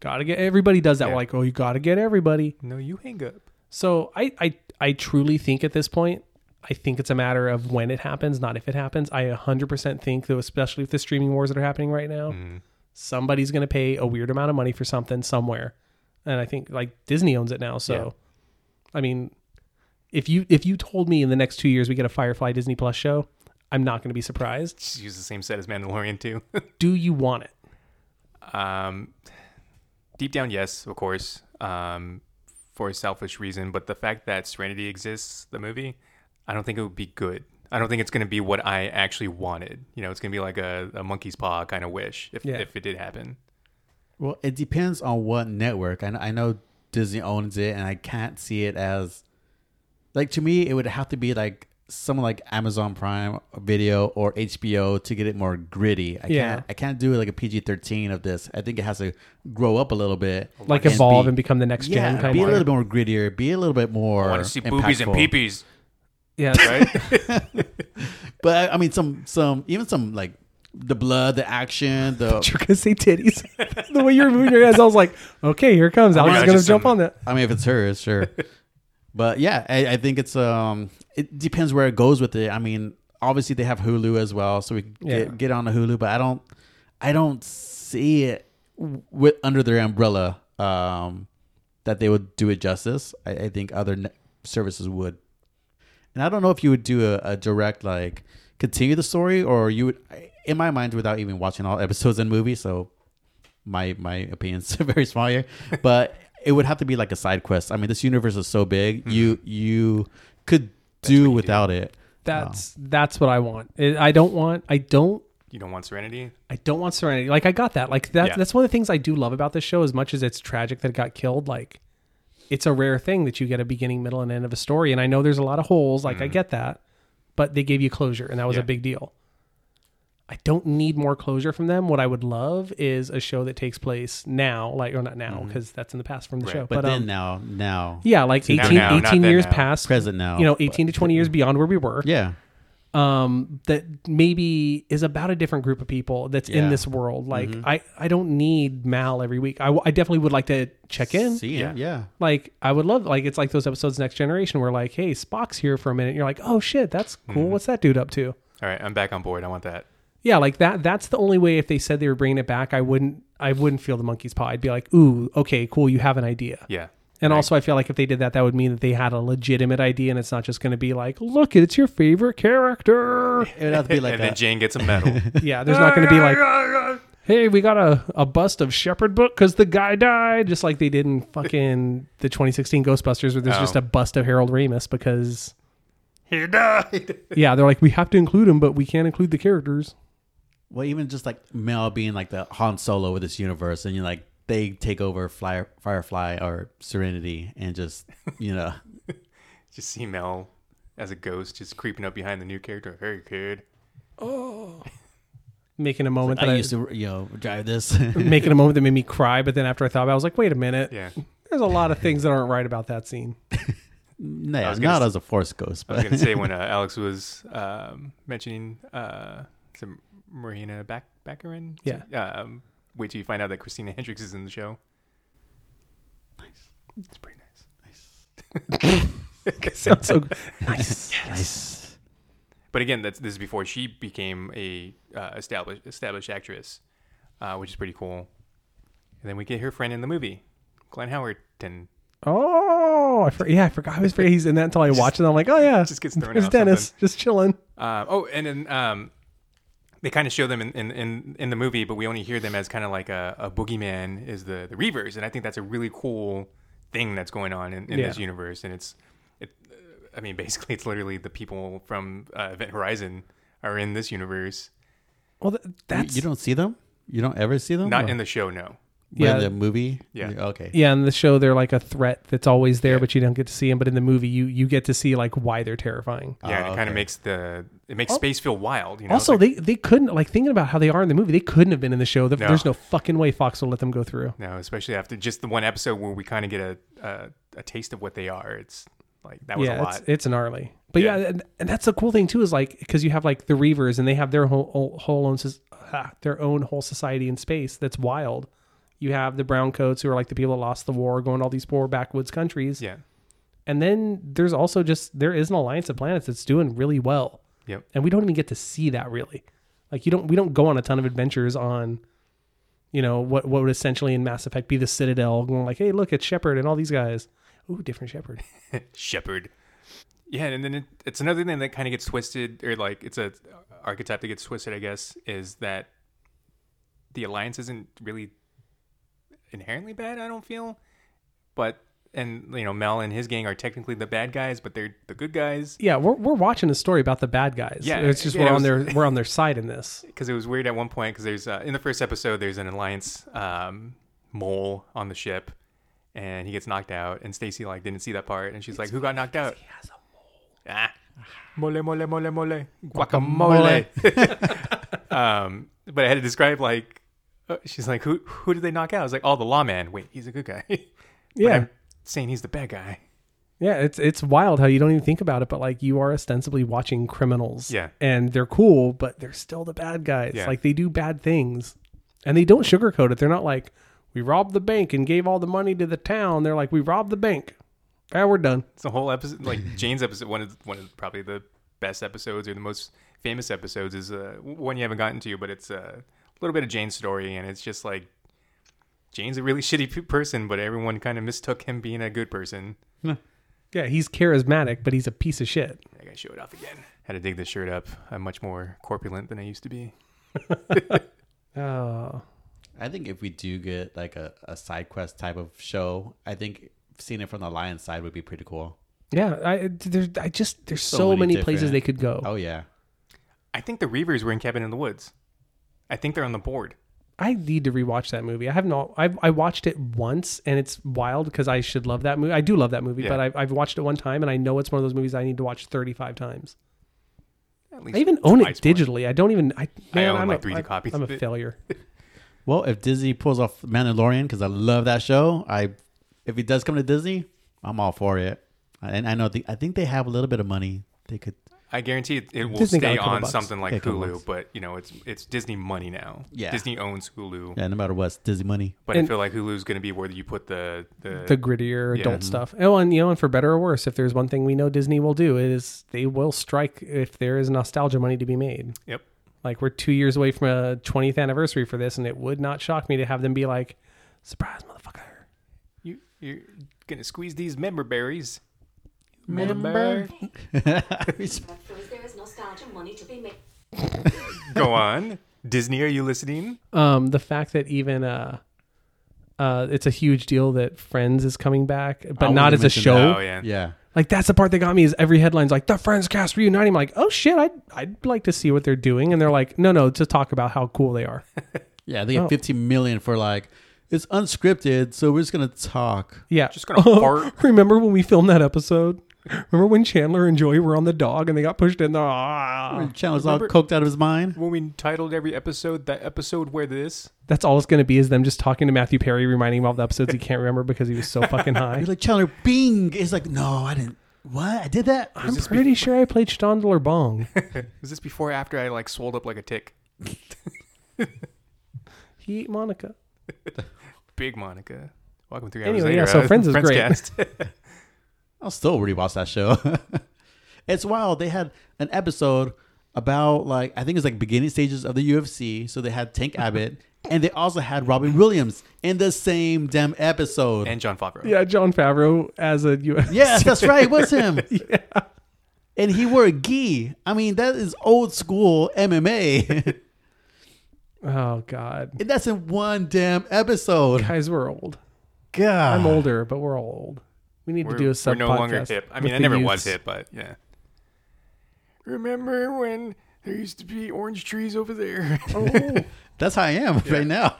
gotta get everybody does that. Yeah. Like, Oh, you gotta get everybody. No, you hang up. So I, I I truly think at this point, I think it's a matter of when it happens, not if it happens. I 100% think though, especially with the streaming wars that are happening right now, somebody's going to pay a weird amount of money for something somewhere, and I think like Disney owns it now. So, I mean, if you if you told me in the next two years we get a Firefly Disney Plus show, I'm not going to be surprised. Just use the same set as Mandalorian too. Do you want it? um, deep down, yes, of course, um, for a selfish reason. But the fact that Serenity exists, the movie, I don't think it would be good. I don't think it's going to be what I actually wanted. You know, it's going to be like a, a monkey's paw kind of wish if, Yeah. if it did happen. Well, it depends on what network. I, I know Disney owns it, and I can't see it as like to me. It would have to be like someone like Amazon Prime Video or HBO to get it more gritty. I Yeah. can't. I can't do like a PG thirteen of this. I think it has to grow up a little bit, Like and evolve be- and become the next yeah, gen kind of be a little bit more grittier. Be a little bit more. I want to see boobies and impactful. peepees, Yeah, right? But I mean, some some even some like the blood, the action, the you're gonna say titties. the way you're moving your hands, I was like, okay, here it comes. Alex is God, gonna just jump some- on that. I mean, if it's hers, sure. but yeah, I, I think it's um, it depends where it goes with it. I mean, obviously they have Hulu as well, so we can Yeah. get, get on the Hulu. But I don't, I don't see it with under their umbrella um, that they would do it justice. I, I think other ne- services would, and I don't know if you would do a, a direct like continue the story or you would, in my mind, without even watching all episodes and movies. So my my opinions are very small here, but it would have to be like a side quest. I mean, this universe is so big, mm-hmm. you you could do without it. That's um, that's what I want. I I don't want. I don't. you don't want Serenity? I don't want Serenity. Like I got that. Like that. Yeah. That's one of the things I do love about this show. As much as it's tragic that it got killed, like it's a rare thing that you get a beginning, middle, and end of a story. And I know there's a lot of holes. Like I get that, but they gave you closure, and that was Yeah. a big deal. I don't need more closure from them. What I would love is a show that takes place now, like or not now because that's in the past from the Right. show. But, But, then um, now, now, yeah, like Now, 18, now, not 18 years now. past, present now, you know, 18 to 20 years beyond where we were. yeah, um, that maybe is about a different group of people that's Yeah. in this world. Like I, I don't need Mal every week. I, w- I definitely would like to check in. See him, yeah. Like I would love like it's like those episodes Next Generation where like, hey, Spock's here for a minute. You're like, oh shit, that's cool. What's that dude up to? All right, I'm back on board. I want that. Yeah, like that. That's the only way. If they said they were bringing it back, I wouldn't. I wouldn't feel the monkey's paw. I'd be like, ooh, okay, cool. You have an idea. Yeah. And Right. also, I feel like if they did that, that would mean that they had a legitimate idea, and it's not just going to be like, look, it's your favorite character. It would have to be like and a, then Jayne gets a medal. yeah, there's not going to be like, hey, we got a, a bust of Shepherd book because the guy died, just like they did in fucking the 2016 Ghostbusters, where there's Oh. just a bust of Harold Ramis because, he died. yeah, they're like, we have to include him, but we can't include the characters. well, even just like Mal being like the Han Solo with this universe, and you're like they take over Fly, Firefly or Serenity, and just you know, Just see Mal as a ghost just creeping up behind the new character. Hey, kid. Oh. Making a moment I that I, used to you know drive this. making a moment that made me cry, but then after I thought about it, I was like, wait a minute. Yeah. There's a lot of things that aren't right about that scene. no, was not s- as a Force ghost, I was but gonna say when uh, Alex was um, mentioning uh, some Morena back Baccarin. Yeah. Um, wait till you find out that Christina Hendricks is in the show. Nice. It's pretty nice. Sounds so nice. nice. But again, that's this is before she became a uh, established established actress, uh, which is pretty cool. And then we get her friend in the movie, Glenn Howerton. Oh, I for, yeah, I forgot. I was afraid he's in that until I watched it. I'm like, oh yeah, Just gets thrown out Dennis just chilling. Uh, oh, and then um, they kind of show them in, in, in, in the movie, but we only hear them as kind of like a, a boogeyman is the, the Reavers, and I think that's a really cool thing that's going on in, in Yeah. this universe. And it's, it, uh, I mean, basically, it's literally the people from uh, Event Horizon are in this universe, Well, th- You, that's you don't see them. You don't ever see them. not Or- in the show. No, but Yeah. in the movie. Yeah. Okay. yeah. In the show, they're like a threat that's always there, Yeah. but you don't get to see them. But in the movie, you you get to see like why they're terrifying. yeah, and Oh, it kind of makes the it makes space feel wild. You know, also, like- they they couldn't like thinking about how they are in the movie. They couldn't have been in the show. Th- No. There's no fucking way Fox will let them go through. no, especially after just the one episode where we kind of get a, a a taste of what they are. It's like that was yeah, a lot. it's it's gnarly. But yeah, Yeah. and, and that's the cool thing too is like because you have like the Reavers and they have their whole whole, whole own ah, their own whole society in space that's wild. You have the brown coats who are like the people that lost the war, going to all these poor backwoods countries, yeah, and then there's also just there is an alliance of planets that's doing really well, yep. and we don't even get to see that really. Like you don't we don't go on a ton of adventures on, you know what what would essentially in Mass Effect be the Citadel, going like, hey look it's Shepard and all these guys. Ooh, different Shepard. Shepard. Yeah, and then it, it's another thing that kind of gets twisted, or like it's a archetype that gets twisted, I guess, is that the alliance isn't really inherently bad. I don't feel, but and you know Mal and his gang are technically the bad guys, but they're the good guys. Yeah, we're we're watching a story about the bad guys. Yeah, it's just we're it on was- their we're on their side in this. Because it was weird at one point. Because there's uh, in the first episode, there's an alliance um, mole on the ship, and he gets knocked out. And Stacy like didn't see that part, and she's like, "Who got knocked out?" He has a mole. Ah. Mole, mole, mole, mole. Guacamole. um, but I had to describe like, she's like, who who did they knock out? I was like, oh, the lawman. Wait, he's a good guy. Yeah, I'm saying he's the bad guy. yeah. It's it's wild how you don't even think about it, but like you are ostensibly watching criminals. Yeah. and they're cool, but they're still the bad guys. Yeah. Like they do bad things, and they don't sugarcoat it. They're not like we robbed the bank and gave all the money to the town. They're like we robbed the bank. Yeah, we're done. It's a whole episode. Like Jayne's episode, one of one of probably the best episodes or the most famous episodes is uh, one you haven't gotten to, but it's uh, little bit of Jayne's story, and it's just like Jayne's a really shitty person, but everyone kind of mistook him being a good person. Yeah, he's charismatic, but he's a piece of shit. I gotta show it off again. Had to dig this shirt up. I'm much more corpulent than I used to be. Oh, I think if we do get like a, a side quest type of show, I think seeing it from the Lions side would be pretty cool. yeah. I there's I just there's so, So many, many places different- they could go. Oh yeah. I think the Reavers were in Cabin in the Woods. I think they're on the board. I need to rewatch that movie. I have not. I've I watched it once, and it's wild because I should love that movie. I do love that movie, Yeah. but I've, I've watched it one time, and I know it's one of those movies I need to watch thirty five times. At least I even own it twice more. digitally. I don't even. I, man, own I'm like a, 3D I- copies I'm a failure. Well, if Disney pulls off Mandalorian, because I love that show, I if it does come to Disney, I'm all for it. And I know the, I think they have a little bit of money. They could. I guarantee it, it will Disney got a stay couple on bucks. something like Yeah, couple Hulu, bucks. but you know, it's it's Disney money now. Yeah. Disney owns Hulu. But you know, it's it's Disney money now. Yeah. Disney owns Hulu. Yeah, no matter what, it's Disney money. But I And- feel like Hulu's going to be where you put the the, the grittier Yeah. adult Mhm. stuff. Oh, and you know, and for better or worse, if there's one thing we know Disney will do is they will strike if there is nostalgia money to be made. Yep. Like we're two years away from a 20th anniversary for this, and it would not shock me to have them be like, "Surprise, motherfucker!" you you're gonna squeeze these member berries. Member. But first, there is nostalgia money to be made. Go on, Disney. Are you listening? Um, the fact that even uh, uh, it's a huge deal that Friends is coming back, but I not as a mention show. Oh yeah. yeah. Like that's the part that got me is every headline's like the Friends cast reuniting. I'm like, oh shit, I'd I'd like to see what they're doing, and they're like, no, no, to talk about how cool they are. Yeah, they get Oh. 15 million for like it's unscripted, so we're just gonna talk. Yeah, Just gonna fart. Remember when we filmed that episode? Remember when Chandler and Joey were on the dog and they got pushed in the? Ah. Chandler's all Remember- coked out of his mind. When we titled every episode that episode where this. That's all it's going to be is them just talking to Matthew Perry, reminding him of the episodes he can't remember because he was so fucking high. You're like Chandler Bing. It's like no, I didn't. What I did that? I'm pretty sure I played Stondler Bong. Was this before or after I like swelled up like a tick? He ate Monica. Big Monica. Welcome to Anyway, yeah, so Friends is great. Cast. I'll still rewatch that show. it's wild. They had an episode about like I think it's like beginning stages of the UFC. So they had Tank Abbott, and they also had Robin Williams in the same damn episode. and Jon Favreau. Yeah, Jon Favreau as a UFC. yes, that's right. It was him. yeah. And he wore a gi. I mean, that is old school MMA. Oh God, and that's in one damn episode. guys, we're old. God. I'm older, but we're all old. We need We're, to do a sub. we're no longer podcast hip. I mean, I never youths. was hip, but yeah. Remember when there used to be orange trees over there? Oh. That's how I am right now.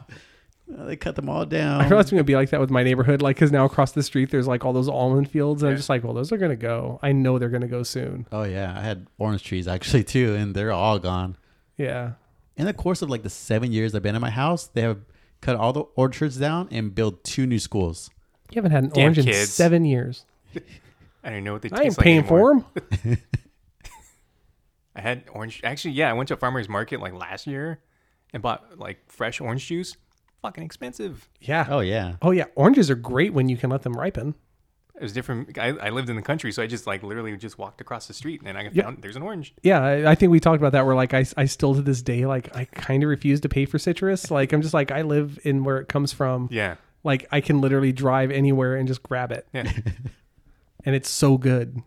Uh, they cut them all down. I feel it's gonna be like that with my neighborhood, like because now across the street there's like all those almond fields, and I'm just like, well, those are gonna go. I know they're gonna go soon. Oh yeah, I had orange trees actually too, and they're all gone. Yeah, In the course of like the seven years I've been in my house, they have cut all the orchards down and built two new schools. You haven't had an Damn orange in kids. seven years. I don't even know what they taste I ain't like paying anymore. for them. I had orange. Actually, yeah, I went to a farmer's market like last year and bought like fresh orange juice. Fucking expensive. Yeah. Oh yeah, Oh yeah, oranges are great when you can let them ripen. It was different. I, I lived in the country, so I just like literally just walked across the street and I Yeah. found there's an orange. Yeah, I, I think we talked about that. Where like I, I still to this day like I kind of refuse to pay for citrus. Like I'm just like I live in where it comes from. Yeah, Like I can literally drive anywhere and just grab it, yeah. and it's so good.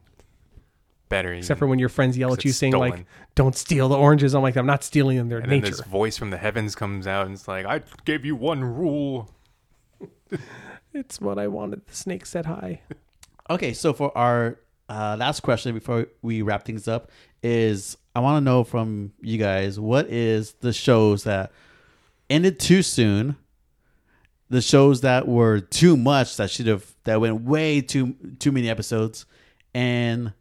Better. Except for when your friends yell at you it's saying like, "Don't steal the oranges." I'm like, I'm not stealing them. They're and then nature. this voice from the heavens comes out and it's like, I gave you one rule. It's what I wanted. The snake said hi. Okay, so for our uh, last question before we wrap things up is I want to know from you guys what is the shows that ended too soon, the shows that were too much that should have that went way too too many episodes, and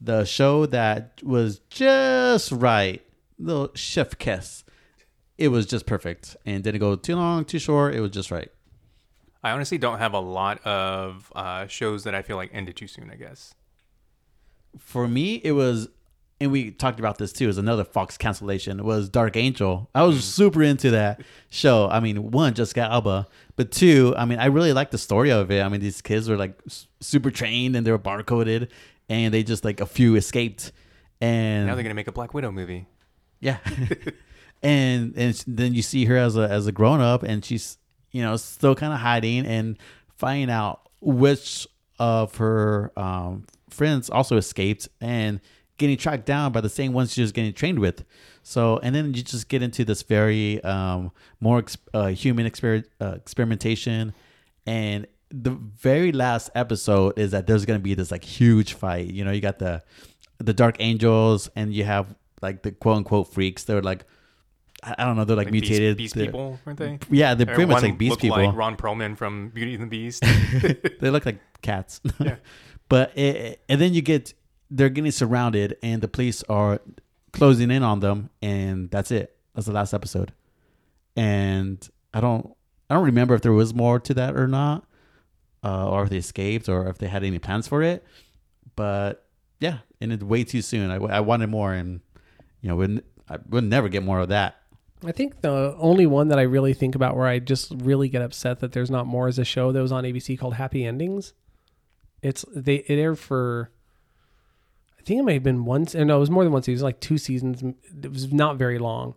the show that was just right, the chef kiss. It was just perfect and didn't go too long, too short. It was just right. I honestly don't have a lot of uh, shows that I feel like ended too soon. I guess. for me it was and we talked about this too was another fox cancellation was dark angel i was super into that show i mean one jessica alba but two i mean i really liked the story of it i mean these kids were like super trained and they were barcoded and they just like a few escaped and Now they're gonna make a Black Widow movie. yeah. and and then you see her as a as a grown up and she's you know still kind of hiding and finding out which of her um, friends also escaped and getting tracked down by the same ones she was getting trained with. So and then you just get into this very um, more ex- uh, human exper- uh, experimentation and the very last episode is that there's gonna be this like huge fight. You know, you got the the Dark Angels, and you have like the quote unquote freaks. They're like, I don't know, they're like, Like mutated. beast, They're- people, weren't they? Yeah, they're Or pretty much like beast people. like Ron Perlman from Beauty and the Beast. they look like cats. Yeah. but it, and then you get they're getting surrounded, and the police are closing in on them, and that's it. That's the last episode. And I don't, I don't remember if there was more to that or not, uh, or if they escaped, or if they had any plans for it. But yeah, ended way too soon. I, I wanted more, and you know, would I would never get more of that. I think the only one that I really think about where I just really get upset that there's not more is a show that was on ABC called Happy Endings. It's they it aired for think it may have been once and no, it was more than one season, it was like two seasons. It was not very long.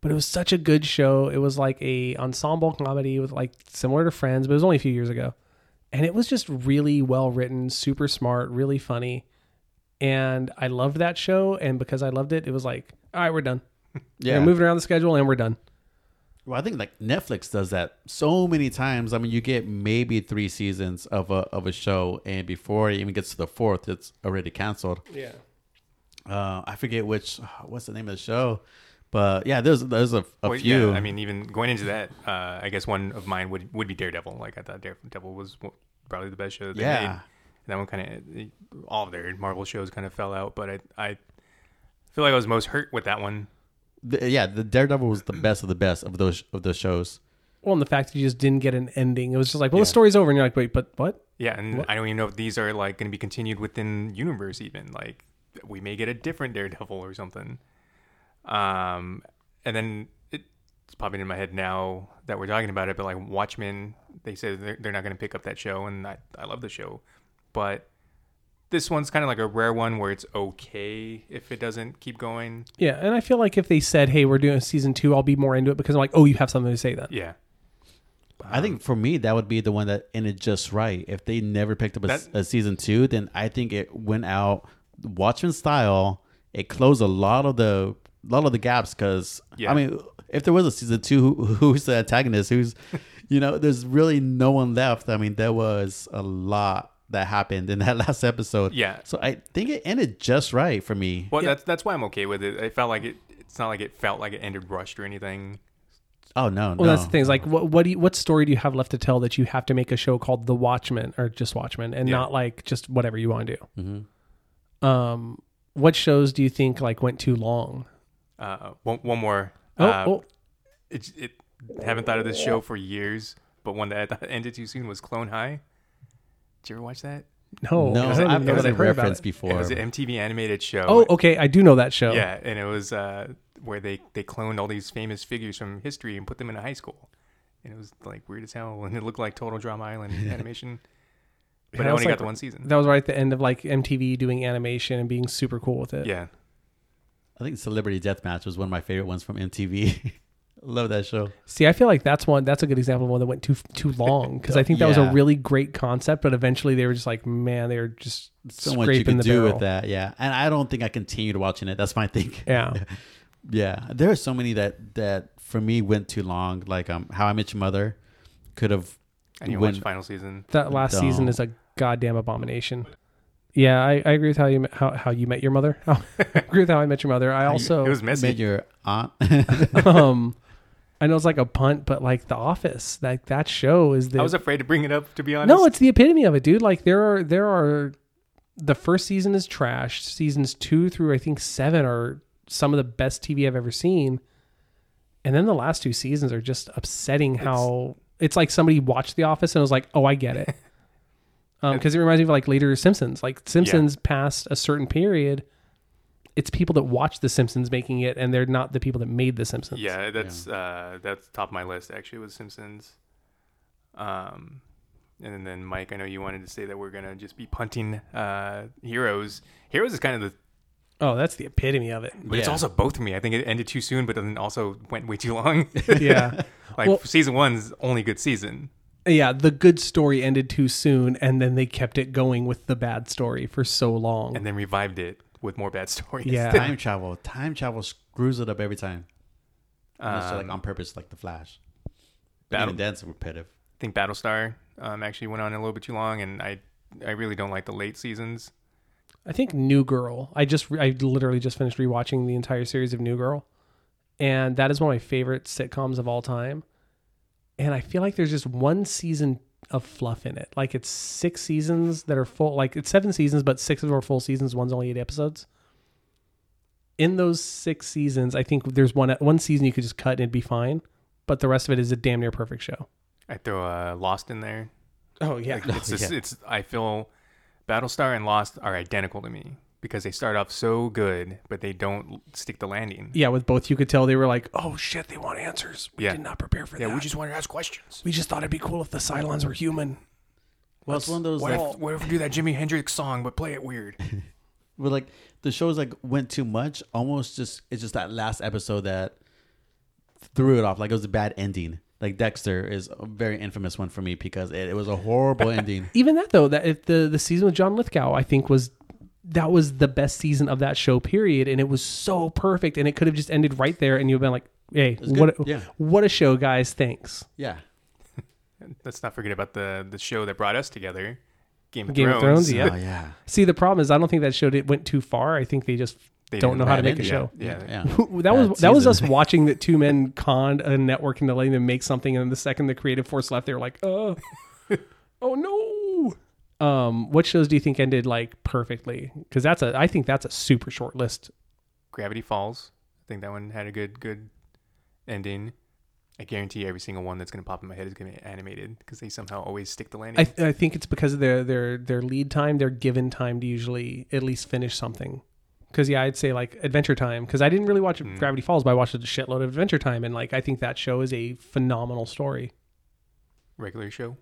But it was such a good show. It was like a ensemble comedy with like similar to Friends, but it was only a few years ago. And it was just really well written, super smart, really funny. And I loved that show. And because I loved it, it was like, all right, we're done. Yeah, We're moving around the schedule and we're done. Well, I think like Netflix does that so many times. I mean, you get maybe three seasons of a of a show, and before it even gets to the fourth, it's already canceled. Yeah. Uh, I forget which what's the name of the show, but yeah, there's there's a, a Well, few. yeah, I mean, even going into that, uh, I guess one of mine would would be Daredevil. Like I thought Daredevil was probably the best show that Yeah. made. And that one kind of all of their Marvel shows kind of fell out, but I I feel like I was most hurt with that one. The- yeah, the Daredevil was the best of the best of those of those shows. Well, and the fact that you just didn't get an ending, it was just like, well, Yeah. the story's over, and you're like, wait, but what? Yeah, and What? I don't even know if these are like going to be continued within universe. Even like we may get a different Daredevil or something. Um, and then it's popping in my head now that we're talking about it. But like Watchmen, they said they're, they're not going to pick up that show, and I I love the show, but this one's kind of like a rare one where it's okay if it doesn't keep going. Yeah, and I feel like if they said, hey, we're doing season two, I'll be more into it because I'm like, oh, you have something to say then. Yeah, I think for me that would be the one that ended just right. If they never picked up a, s- That- a season two, then I think it went out Watchmen style. It closed a lot of the lot of the gaps because Yeah. I mean, if there was a season two, who, who's the antagonist? Who's you know, there's really no one left. I mean, there was a lot that happened in that last episode. Yeah. So I think it ended just right for me. well that's that's why I'm okay with it. I felt like it. It's not like it felt like it ended rushed or anything. Oh no, Well, no. that's the thing. Is like, what what do you, what story do you have left to tell that you have to make a show called The Watchmen or just Watchmen and Yeah. not like just whatever you want to do? Mhm. Um, what shows do you think like went too long? Uh, one, one more. Oh, uh, oh, it, it haven't thought of this show for years, but one that ended too soon was Clone High. Did you ever watch that? no, no, I don't I've even know heard that I it heard about referenced it. before. It was an MTV animated show. Oh, okay, I do know that show. yeah, and it was uh, where they they cloned all these famous figures from history and put them in a high school, and it was like weird as hell, and it looked like Total Drama Island animation. But Yeah, I only like- got the one season. That was right at the end of like MTV doing animation and being super cool with it. yeah, I think Celebrity Deathmatch was one of my favorite ones from MTV. Love that show. See, I feel like that's one. That's a good example of one that went too too long because I think that was a really great concept, but eventually they were just like, man, they were just So much you scraping can the do barrel. with that, yeah. And I don't think I continued watching it. That's my thing. Yeah. yeah. There are so many that that for me went too long. Like um, How I Met Your Mother could have. and you went- watched final season. That last Don't. season is a goddamn abomination. Yeah, I, I agree with how you met- how how you met your mother. I agree with how I met your mother. I also it was messy. Met your aunt. um, I know it's like a punt, but like The Office, like that show is the I was afraid to bring it up, to be honest. no, it's the epitome of it, dude. Like there are there are the first season is trash. Seasons two through I think seven are some of the best TV I've ever seen, and then the last two seasons are just upsetting. How it's like somebody watched The Office and was like, "Oh, I get it," um, because it reminds me of like later Simpsons. Like Simpsons past a certain period, it's people that watch The Simpsons making it, and they're not the people that made The Simpsons. Yeah, that's uh that's top of my list actually was Simpsons. Um and then Mike, I know you wanted to say that we're gonna just be punting uh Heroes. Heroes is kind of the Oh, that's the epitome of it. but it's also both for me. I think it ended too soon, but then also went way too long. Yeah. like Well- season one's only good season. Yeah, the good story ended too soon, and then they kept it going with the bad story for so long. And then revived it with more bad stories. Yeah. time travel. Time travel screws it up every time. Unless you're, like Um, on purpose, like the Flash. Battle- Even that's repetitive. I think Battlestar um, actually went on a little bit too long, and I I really don't like the late seasons. I think New Girl. I just I literally just finished rewatching the entire series of New Girl, and that is one of my favorite sitcoms of all time. And I feel like there's just one season of fluff in it. Like it's six seasons that are full. Like it's seven seasons, but six of them are full seasons. One's only eight episodes. In those six seasons, I think there's one one season you could just cut and it'd be fine, but the rest of it is a damn near perfect show. I throw uh, Lost in there. Oh yeah, Like, it's just, it's I feel Battlestar and Lost are identical to me. Because they start off so good, but they don't stick the landing. Yeah, with both you could tell they were like, "Oh shit, they want answers. We Yeah. did not prepare for Yeah, that. Yeah, we just wanted to ask questions. we just thought it'd be cool if the Cylons were human." Well, it's one of those What like, if, what if we do that Jimi Hendrix song, but play it weird? but like the shows like went too much. Almost just it's just that last episode that threw it off. Like it was a bad ending. Like Dexter is a very infamous one for me because it, it was a horrible ending. Even that though, that if the the season with John Lithgow, I think was that was the best season of that show. Period, and it was so perfect, and it could have just ended right there, and you've been like, "Hey, what? good. Yeah. What a show, guys! Thanks." Yeah. Let's not forget about the the show that brought us together, Game of Game of Thrones. Thrones, yeah. Oh yeah. See, the problem is, I don't think that show did, went too far. I think they just They don't know how to have make a it, yeah. show. Yeah, Yeah. that was Bad that was us watching that two men conned a network into letting them make something, and then the second the creative force left, they were like, "Uh, oh no." Um, what shows do you think ended like perfectly? Because that's a, I think that's a super short list. Gravity Falls. I think that one had a good good ending. I guarantee every single one that's going to pop in my head is going to be animated because they somehow always stick the landing. I, th- I think it's because of their their their lead time, their given time to usually at least finish something. Because yeah, I'd say like Adventure Time. Because I didn't really watch Gravity Falls, but I watched a shitload of Adventure Time, and like I think that show is a phenomenal story. Regular show.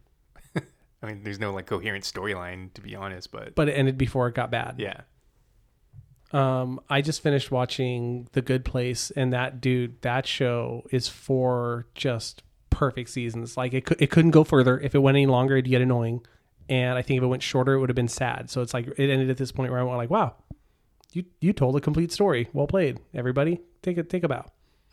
I mean, there's no like coherent storyline to be honest, but, But it ended before it got bad. yeah, Um, I just finished watching The Good Place, and that dude, that show is for just perfect seasons. Like it, could, it couldn't go further. If it went any longer, it'd get annoying. And I think if it went shorter, it would have been sad. So it's like it ended at this point where I went like, "Wow, you you told a complete story. Well played, everybody. Take a take a bow."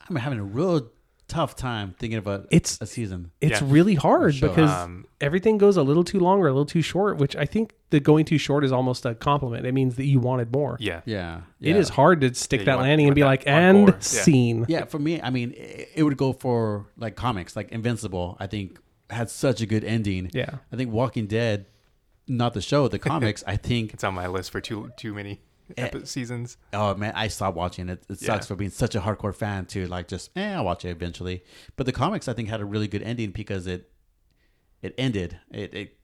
I'm having a real tough time thinking about It's- a season. It's Yeah. really hard Sure. because Um, everything goes a little too long or a little too short. Which I think the going too short is almost a compliment. It means that you wanted more. yeah, Yeah. It yeah. is hard to stick Yeah, that want- landing and be like, that and encore. Yeah. scene. Yeah, for me, I mean, it, it would go for like comics, like Invincible. I think had such a good ending. Yeah. I think Walking Dead, not the show, the comics. I think. it's on my list for too too many epi- seasons. Oh man, I stopped watching it. It sucks Yeah. for being such a hardcore fan to like just. Eh, I'll watch it eventually. But the comics, I think, had a really good ending because it, it ended. It it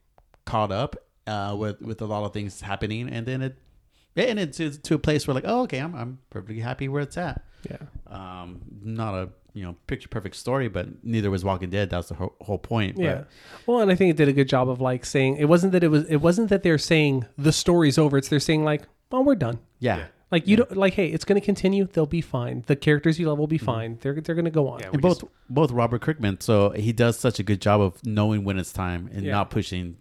caught up uh, with with a lot of things happening, and then it. It ended to, to a place where like oh okay I'm I'm perfectly happy where it's at Yeah. um not a you know picture perfect story but neither was walking dead that's the whole, whole point but Yeah. Well, and I think it did a good job of like saying it wasn't that it was it wasn't that they're saying the story's over. It's they're saying like, oh, we're done. yeah, Yeah. Like you don't like, hey, it's going to continue. They'll be fine. The characters you love will be fine. They're they're going to go on. Yeah, and both just- both robert kirkman so he does such a good job of knowing when it's time and Yeah. not pushing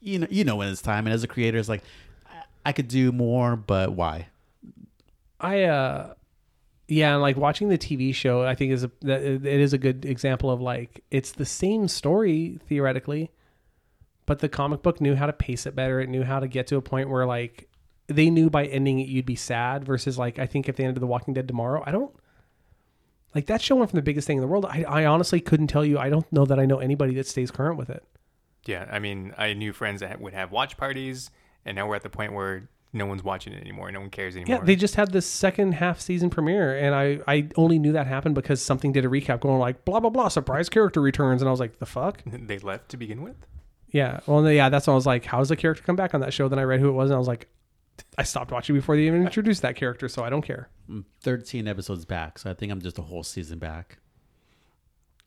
you know you know when it's time and as a creator it's like I- i could do more but why I uh, yeah, and like watching the TV show, I think is a that it is a good example of like it's the same story theoretically, but the comic book knew how to pace it better. It knew how to get to a point where like they knew by ending it you'd be sad versus like I think if they ended The Walking Dead tomorrow, I don't like that show went from the biggest thing in the world. I, I honestly couldn't tell you. I don't know that I know anybody that stays current with it. Yeah, I mean, I knew friends that would have watch parties, and now we're at the point where no one's watching it anymore. No one cares anymore. Yeah, they just had the second half season premiere, and I I only knew that happened because something did a recap going like blah blah blah surprise character returns, and I was like the fuck. they left to begin with. Yeah. Well, yeah, that's when I was like, how does the character come back on that show? Then I read who it was, and I was like, I stopped watching before they even introduced that character, so I don't care. I'm 13 episodes back so i think i'm just a whole season back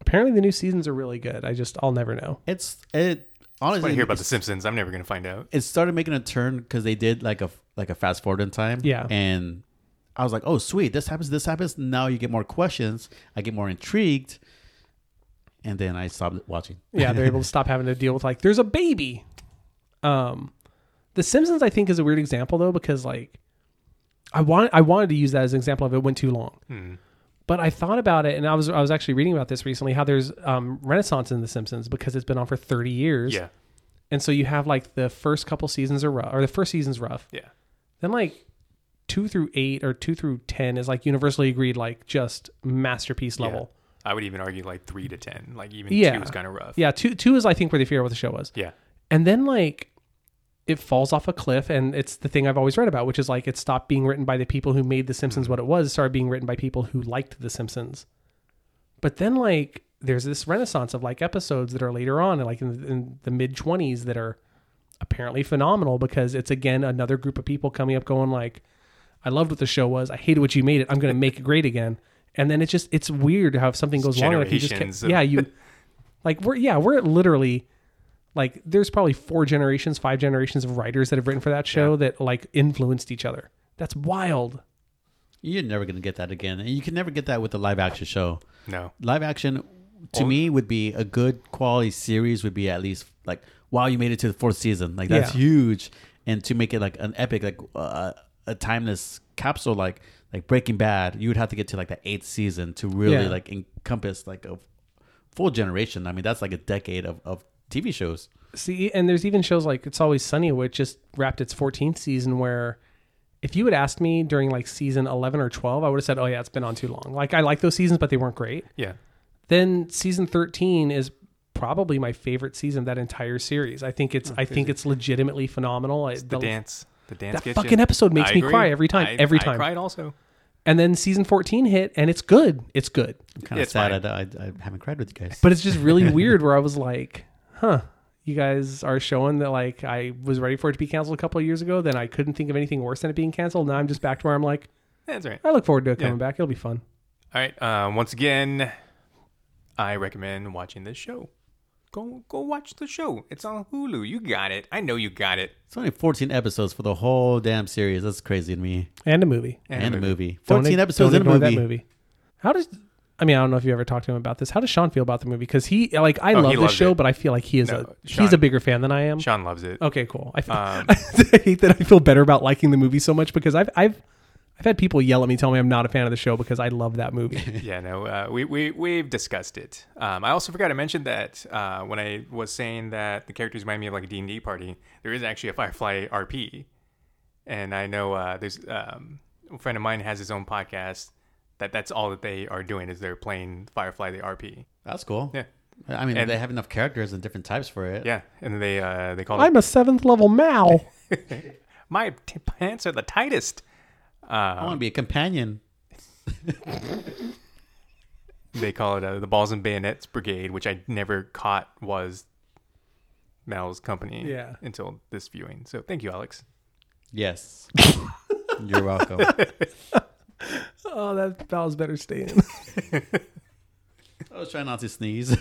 Apparently, the new seasons are really good. I just, I'll never know. it's it I want honestly to hear about The Simpsons. I'm never going to find out. it started making a turn because they did like a like a fast forward in time. Yeah. and I was like, oh sweet, this happens, this happens. Now you get more questions. I get more intrigued, and then I stopped watching. Yeah, they're able to stop having to deal with like, there's a baby. Um, The Simpsons, I think, is a weird example though because like, I want, I wanted to use that as an example of it went too long. Hmm. But I thought about it, and I was I was actually reading about this recently. How there's um, renaissance in The Simpsons because it's been on for 30 years. Yeah, And so you have like the first couple seasons are rough, or the first season's rough. yeah. Then like two through eight or two through ten is like universally agreed, like just masterpiece level. I would even argue like three to ten. Like even Yeah. two is kind of rough. Yeah, two two is I think where they figure out what the show was, yeah, and then like it falls off a cliff, and it's the thing I've always read about, which is like it stopped being written by the people who made The Simpsons what it was, started being written by people who liked The Simpsons. But then like there's this renaissance of like episodes that are later on, like in, in the mid twenties, that are apparently phenomenal because it's again another group of people coming up going like, I loved what the show was. I hated what you made it. I'm going to make it great again. And then it's just it's weird how if something goes wrong, enough, you just generations kept, of- yeah you like we're yeah we're literally like there's probably four generations, five generations of writers that have written for that show Yeah. that like influenced each other. That's wild. You're never gonna get that again, and you can never get that with a live action show. No. Live action, to Well- me, would be a good quality series. Would be at least like, wow, you made it to the fourth season. Like that's Yeah. huge, and to make it like an epic, like uh, a timeless capsule, like like Breaking Bad, you would have to get to like the eighth season to really Yeah. like encompass like a full generation. I mean, that's like a decade of, of TV shows. See, and there's even shows like It's Always Sunny, which just wrapped its 14th season. Where if you had asked me during like season 11 or 12, I would have said, "Oh yeah, it's been on too long." Like I like those seasons, but they weren't great. Yeah. Then season 13 is probably my favorite season of that entire series. I think it's oh, I think it's legitimately phenomenal. I- The dance. The dance that gets fucking episode makes I me agree. cry every time, I- every time. I time. cried also. And then season 14 hit, and it's good. It's good. I'm kind of It's sad. I, I, I haven't cried with you guys. But it's just really weird where I was like, huh, you guys are showing that like I was ready for it to be canceled a couple of years ago. Then I couldn't think of anything worse than it being canceled. Now I'm just back to where I'm like, That's right. I look forward to it Yeah. coming back. It'll be fun. All right. Um, once again, I recommend watching this show. Go go watch the show. It's on Hulu. You got it. I know you got it. It's only 14 episodes for the whole damn series. That's crazy to me. And a movie. And, a movie. Don't 14 ig- episodes don't in a ignore movie. That movie. How does I mean, I don't know if you ever talked to him about this. How does Sean feel about the movie? Because he like I Oh, love he this loves show, it. but I feel like he is No, a he's a bigger fan than I am. Sean loves it. Okay, cool. I, f- Um, I hate that I feel better about liking the movie so much because I've I've I've had people yell at me, tell me I'm not a fan of the show because I love that movie. yeah, no, uh, we we we've discussed it. Um, I also forgot to mention that uh, when I was saying that the characters remind me of like a D and D party, there is actually a Firefly RP, and I know uh, there's um, a friend of mine has his own podcast. That that's all that they are doing is they're playing Firefly the RP. That's cool. Yeah, I mean, And- they have enough characters and different types for it. yeah, and they uh, they call it I'm a seventh level Mal. my t- pants are the tightest. I want to be a companion. They call it uh, the Balls and Bayonets Brigade, which I never caught was Mal's company Yeah. until this viewing. So thank you, Alex. Yes. You're welcome. oh, that Val's better stay in. I was trying not to sneeze.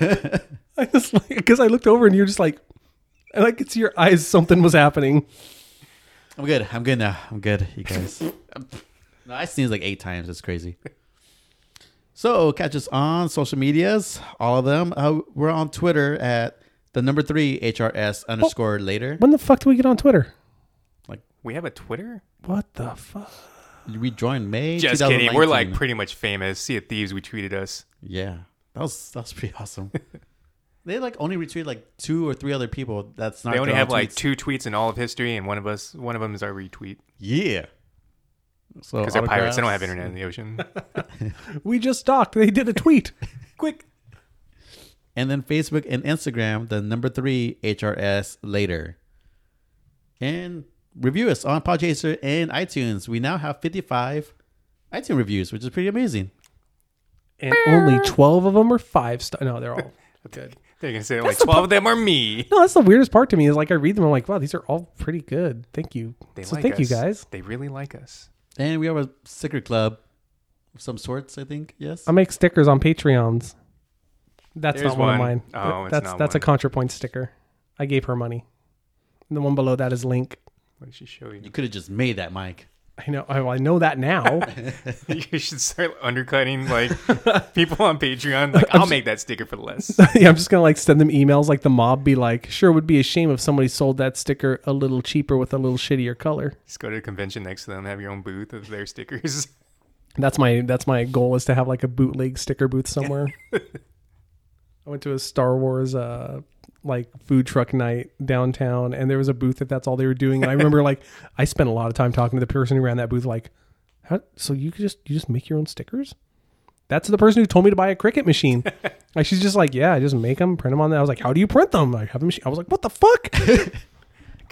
I just like because I looked over and you're just like, and I could see your eyes. Something was happening. I'm good. I'm good now. I'm good, you guys. no, I sneezed like eight times. It's crazy. So catch us on social medias, all of them. Uh, we're on Twitter at the number three HRS underscore later. When the fuck do we get on Twitter? Like We have a Twitter? What the fuck? We joined May. Just kidding. We're like 2019. pretty much famous. Sea of Thieves, we tweeted us. yeah. That was that was pretty awesome. they like only retweeted like two or three other people. That's not. They only have own like two tweets in all of history, and one of us, one of them is our retweet Yeah. So because they're pirates. They don't have internet in the ocean. We just docked. They did a tweet. Quick. And then Facebook and Instagram, the number three HRS later. And review us on Podchaser and iTunes. We now have 55 iTunes reviews, which is pretty amazing. and only 12 of them are five star. No, they're all good. They're gonna say like twelve of them are me. No, that's the weirdest part to me is like I read them. I'm like, wow, these are all pretty good. Thank you. They so like thank you guys. They really like us. And we have a sticker club of some sorts, I think. Yes. I make stickers on Patreons. That's There's not one, of mine. Oh, it's that's not that's one. a ContraPoint sticker. I gave her money. And the one below that is Link. What did she show you? you could have just made that, Mike. I know. I, I know that now. you should start undercutting like people on Patreon. Like, I'll make that sticker for less. yeah, I'm just gonna like send them emails. Like the mob be like, sure, it would be a shame if somebody sold that sticker a little cheaper with a little shittier color. Just go to a convention next to them, have your own booth of their stickers. That's my that's my goal is to have like a bootleg sticker booth somewhere. I went to a Star Wars uh like food truck night downtown and there was a booth that that's all they were doing and I remember like I spent a lot of time talking to the person who ran that booth like how so you could just you just make your own stickers? That's the person who told me to buy a Cricut machine. like she's just like, yeah, I just make them, print them on that. I was like, how do you print them? I have a machine. I was like, what the fuck? Did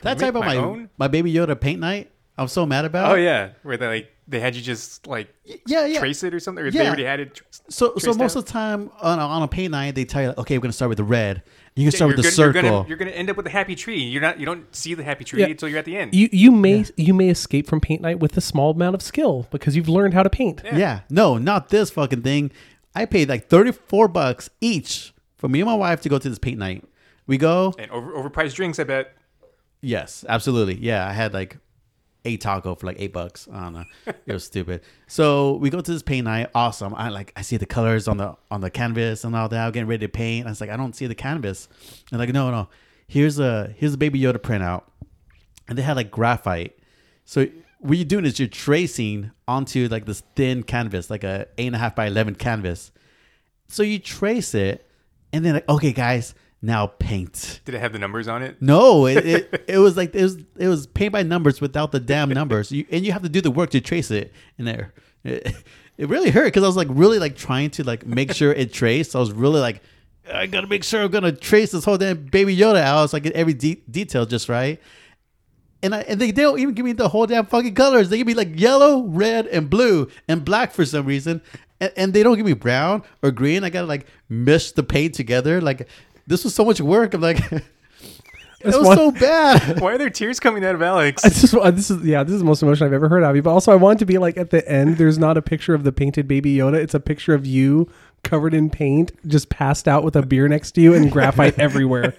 I make tell you about my my, own? my Baby Yoda paint night? I'm so mad about. Oh yeah, where they like they had you just like yeah, yeah. trace it or something, or Yeah. they already had it. tr- So, so most out? of the time on a, on a paint night, they tell you, like, okay, we're gonna start with the red. You can Yeah, start with the gonna, circle. You're gonna, you're gonna end up with a happy tree. You're not. You don't see the happy tree Yeah. until you're at the end. You you may you may escape from paint night with a small amount of skill because you've learned how to paint. yeah. no, not this fucking thing. I paid like thirty four bucks each for me and my wife to go to this paint night. We go, and over overpriced drinks, I bet. Yes, absolutely. Yeah, I had like a taco for like eight bucks. I don't know. It was stupid. So we go to this paint night. Awesome. I like I see the colors on the on the canvas and all that. I'm getting ready to paint. I was like, I don't see the canvas. And like, no, no. Here's a here's a baby Yoda printout. And they had like graphite. So what you're doing is you're tracing onto like this thin canvas, like a eight and a half by eleven canvas. So you trace it, and then like, okay, guys, now paint. Did it have the numbers on it? No, it, it, it was like it was it was paint by numbers without the damn numbers. You, and you have to do the work to trace it in there. It, it really hurt because I was like really like trying to like make sure it traced. I was really like I gotta make sure I'm gonna trace this whole damn baby Yoda out so I get every de- detail just right. And I and they, they don't even give me the whole damn fucking colors. They give me like yellow, red, and blue and black for some reason. And, they don't give me brown or green. I gotta like mesh the paint together. Like this was so much work. I'm like, it was one- so bad. Why are there tears coming out of Alex? This is this is yeah, this is the most emotion I've ever heard of you. But also, I want to be like at the end. There's not a picture of the painted baby Yoda. It's a picture of you covered in paint, just passed out with a beer next to you and graphite everywhere.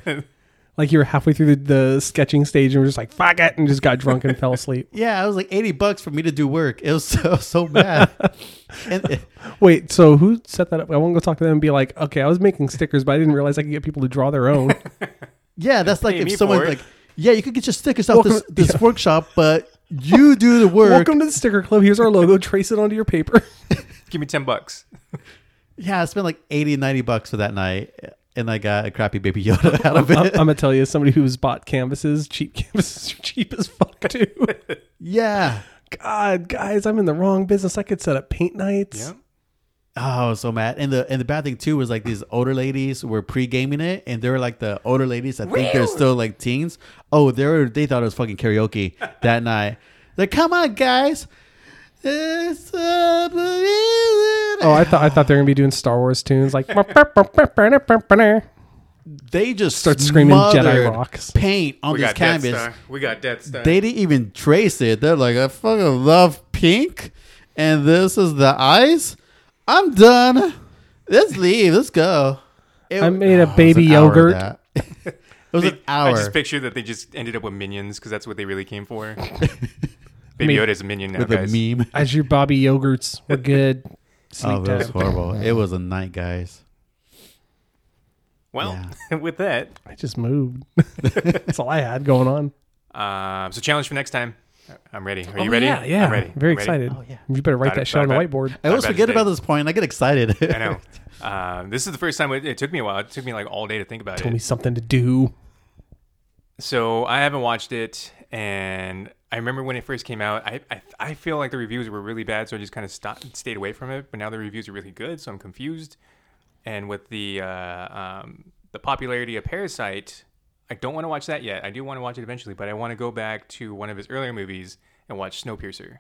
Like you were halfway through the, the sketching stage and were just like fuck it, and just got drunk and fell asleep. yeah, it was like 80 bucks for me to do work. It was so so bad. and it- Wait, so who set that up? I want to go talk to them and be like, okay, I was making stickers, but I didn't realize I could get people to draw their own. yeah, that's like if someone for it. like, yeah, you could get your stickers off this, this yeah. workshop, but you do the work. Welcome to the sticker club. Here's our logo. Trace it onto your paper. Give me ten bucks. Yeah, I spent like 80, 90 bucks for that night, and I got a crappy baby Yoda out of I'm, I'm gonna tell you, somebody who's bought canvases, cheap canvases are cheap as fuck too. yeah. God, guys, I'm in the wrong business. I could set up paint nights. Yeah. Oh, I was so mad. And the and the bad thing too was like these older ladies were pre gaming it, and they were like the older ladies. I think they're still like teens. Oh, they were. They thought it was fucking karaoke that night. Like, come on, guys. It's Oh, oh, I thought I thought they were gonna be doing Star Wars tunes like they just start screaming Jedi smothered rocks. paint on We this canvas. We got Death Star. They didn't even trace it. They're like, I fucking love pink, and this is the eyes. I'm done. Let's leave. Let's go. It- I made a it was baby an hour of yogurt. that. it was They- an hour. I just picture that they just ended up with minions because that's what they really came for. Baby Me- Yoda is a minion now, with guys. a meme. As your Bobby yogurts were good. Sleep Oh, that was time. horrible. It was a night, guys. Well, with that, I just moved. That's all I had going on. um, so challenge for next time. I'm ready. Are you Oh, ready? Yeah, yeah. I'm ready. Very I'm ready. excited. Oh, yeah. You better write Got that it, shit on the got it. whiteboard. I always bet forget today. about this point. I get excited. I know. Um, this is the first time it, it took me a while. It took me like all day to think about it. Told it. me something to do. So I haven't watched it, and I remember when it first came out. I I, I feel like the reviews were really bad, so I just kind of stopped, stayed away from it. But now the reviews are really good, so I'm confused. And with the uh, um, the popularity of Parasite, I don't want to watch that yet. I do want to watch it eventually, but I want to go back to one of his earlier movies and watch Snowpiercer.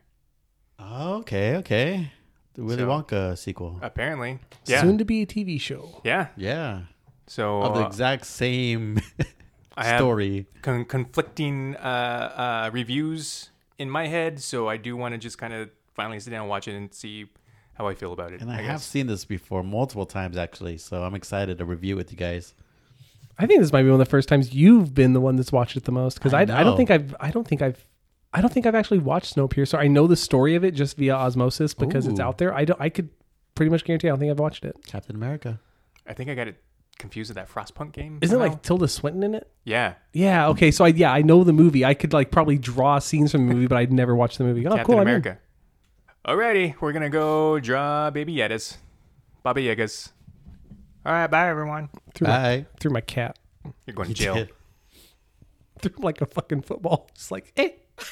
Okay, okay. The Willy So- Wonka sequel. Apparently, yeah, Soon to be a TV show. yeah. yeah. So Of the uh, exact same I have story. con- conflicting uh, uh, reviews in my head, so I do want to just kind of finally sit down and watch it and see how I feel about it. And I, I, have seen this before multiple times, actually. So I'm excited to review with you guys. I think this might be one of the first times you've been the one that's watched it the most because I I, I, don't think I've I don't think I've I don't think I've actually watched Snowpiercer. I know the story of it just via osmosis because it's out there. I don't I could pretty much guarantee I don't think I've watched it. Captain America. I think I got it confused with that Frostpunk game. Isn't it like Tilda Swinton in it? yeah, Yeah. Okay. So I yeah I know the movie. I could like probably draw scenes from the movie, but I'd never watched the movie. Oh, Captain cool. I'm in. America. Alrighty, we're gonna go draw Baby Yetas, Baba Yagas. All right, bye everyone. Threw, my, Bye. threw my cat You're going to jail. did. threw like a fucking football. It's like eh.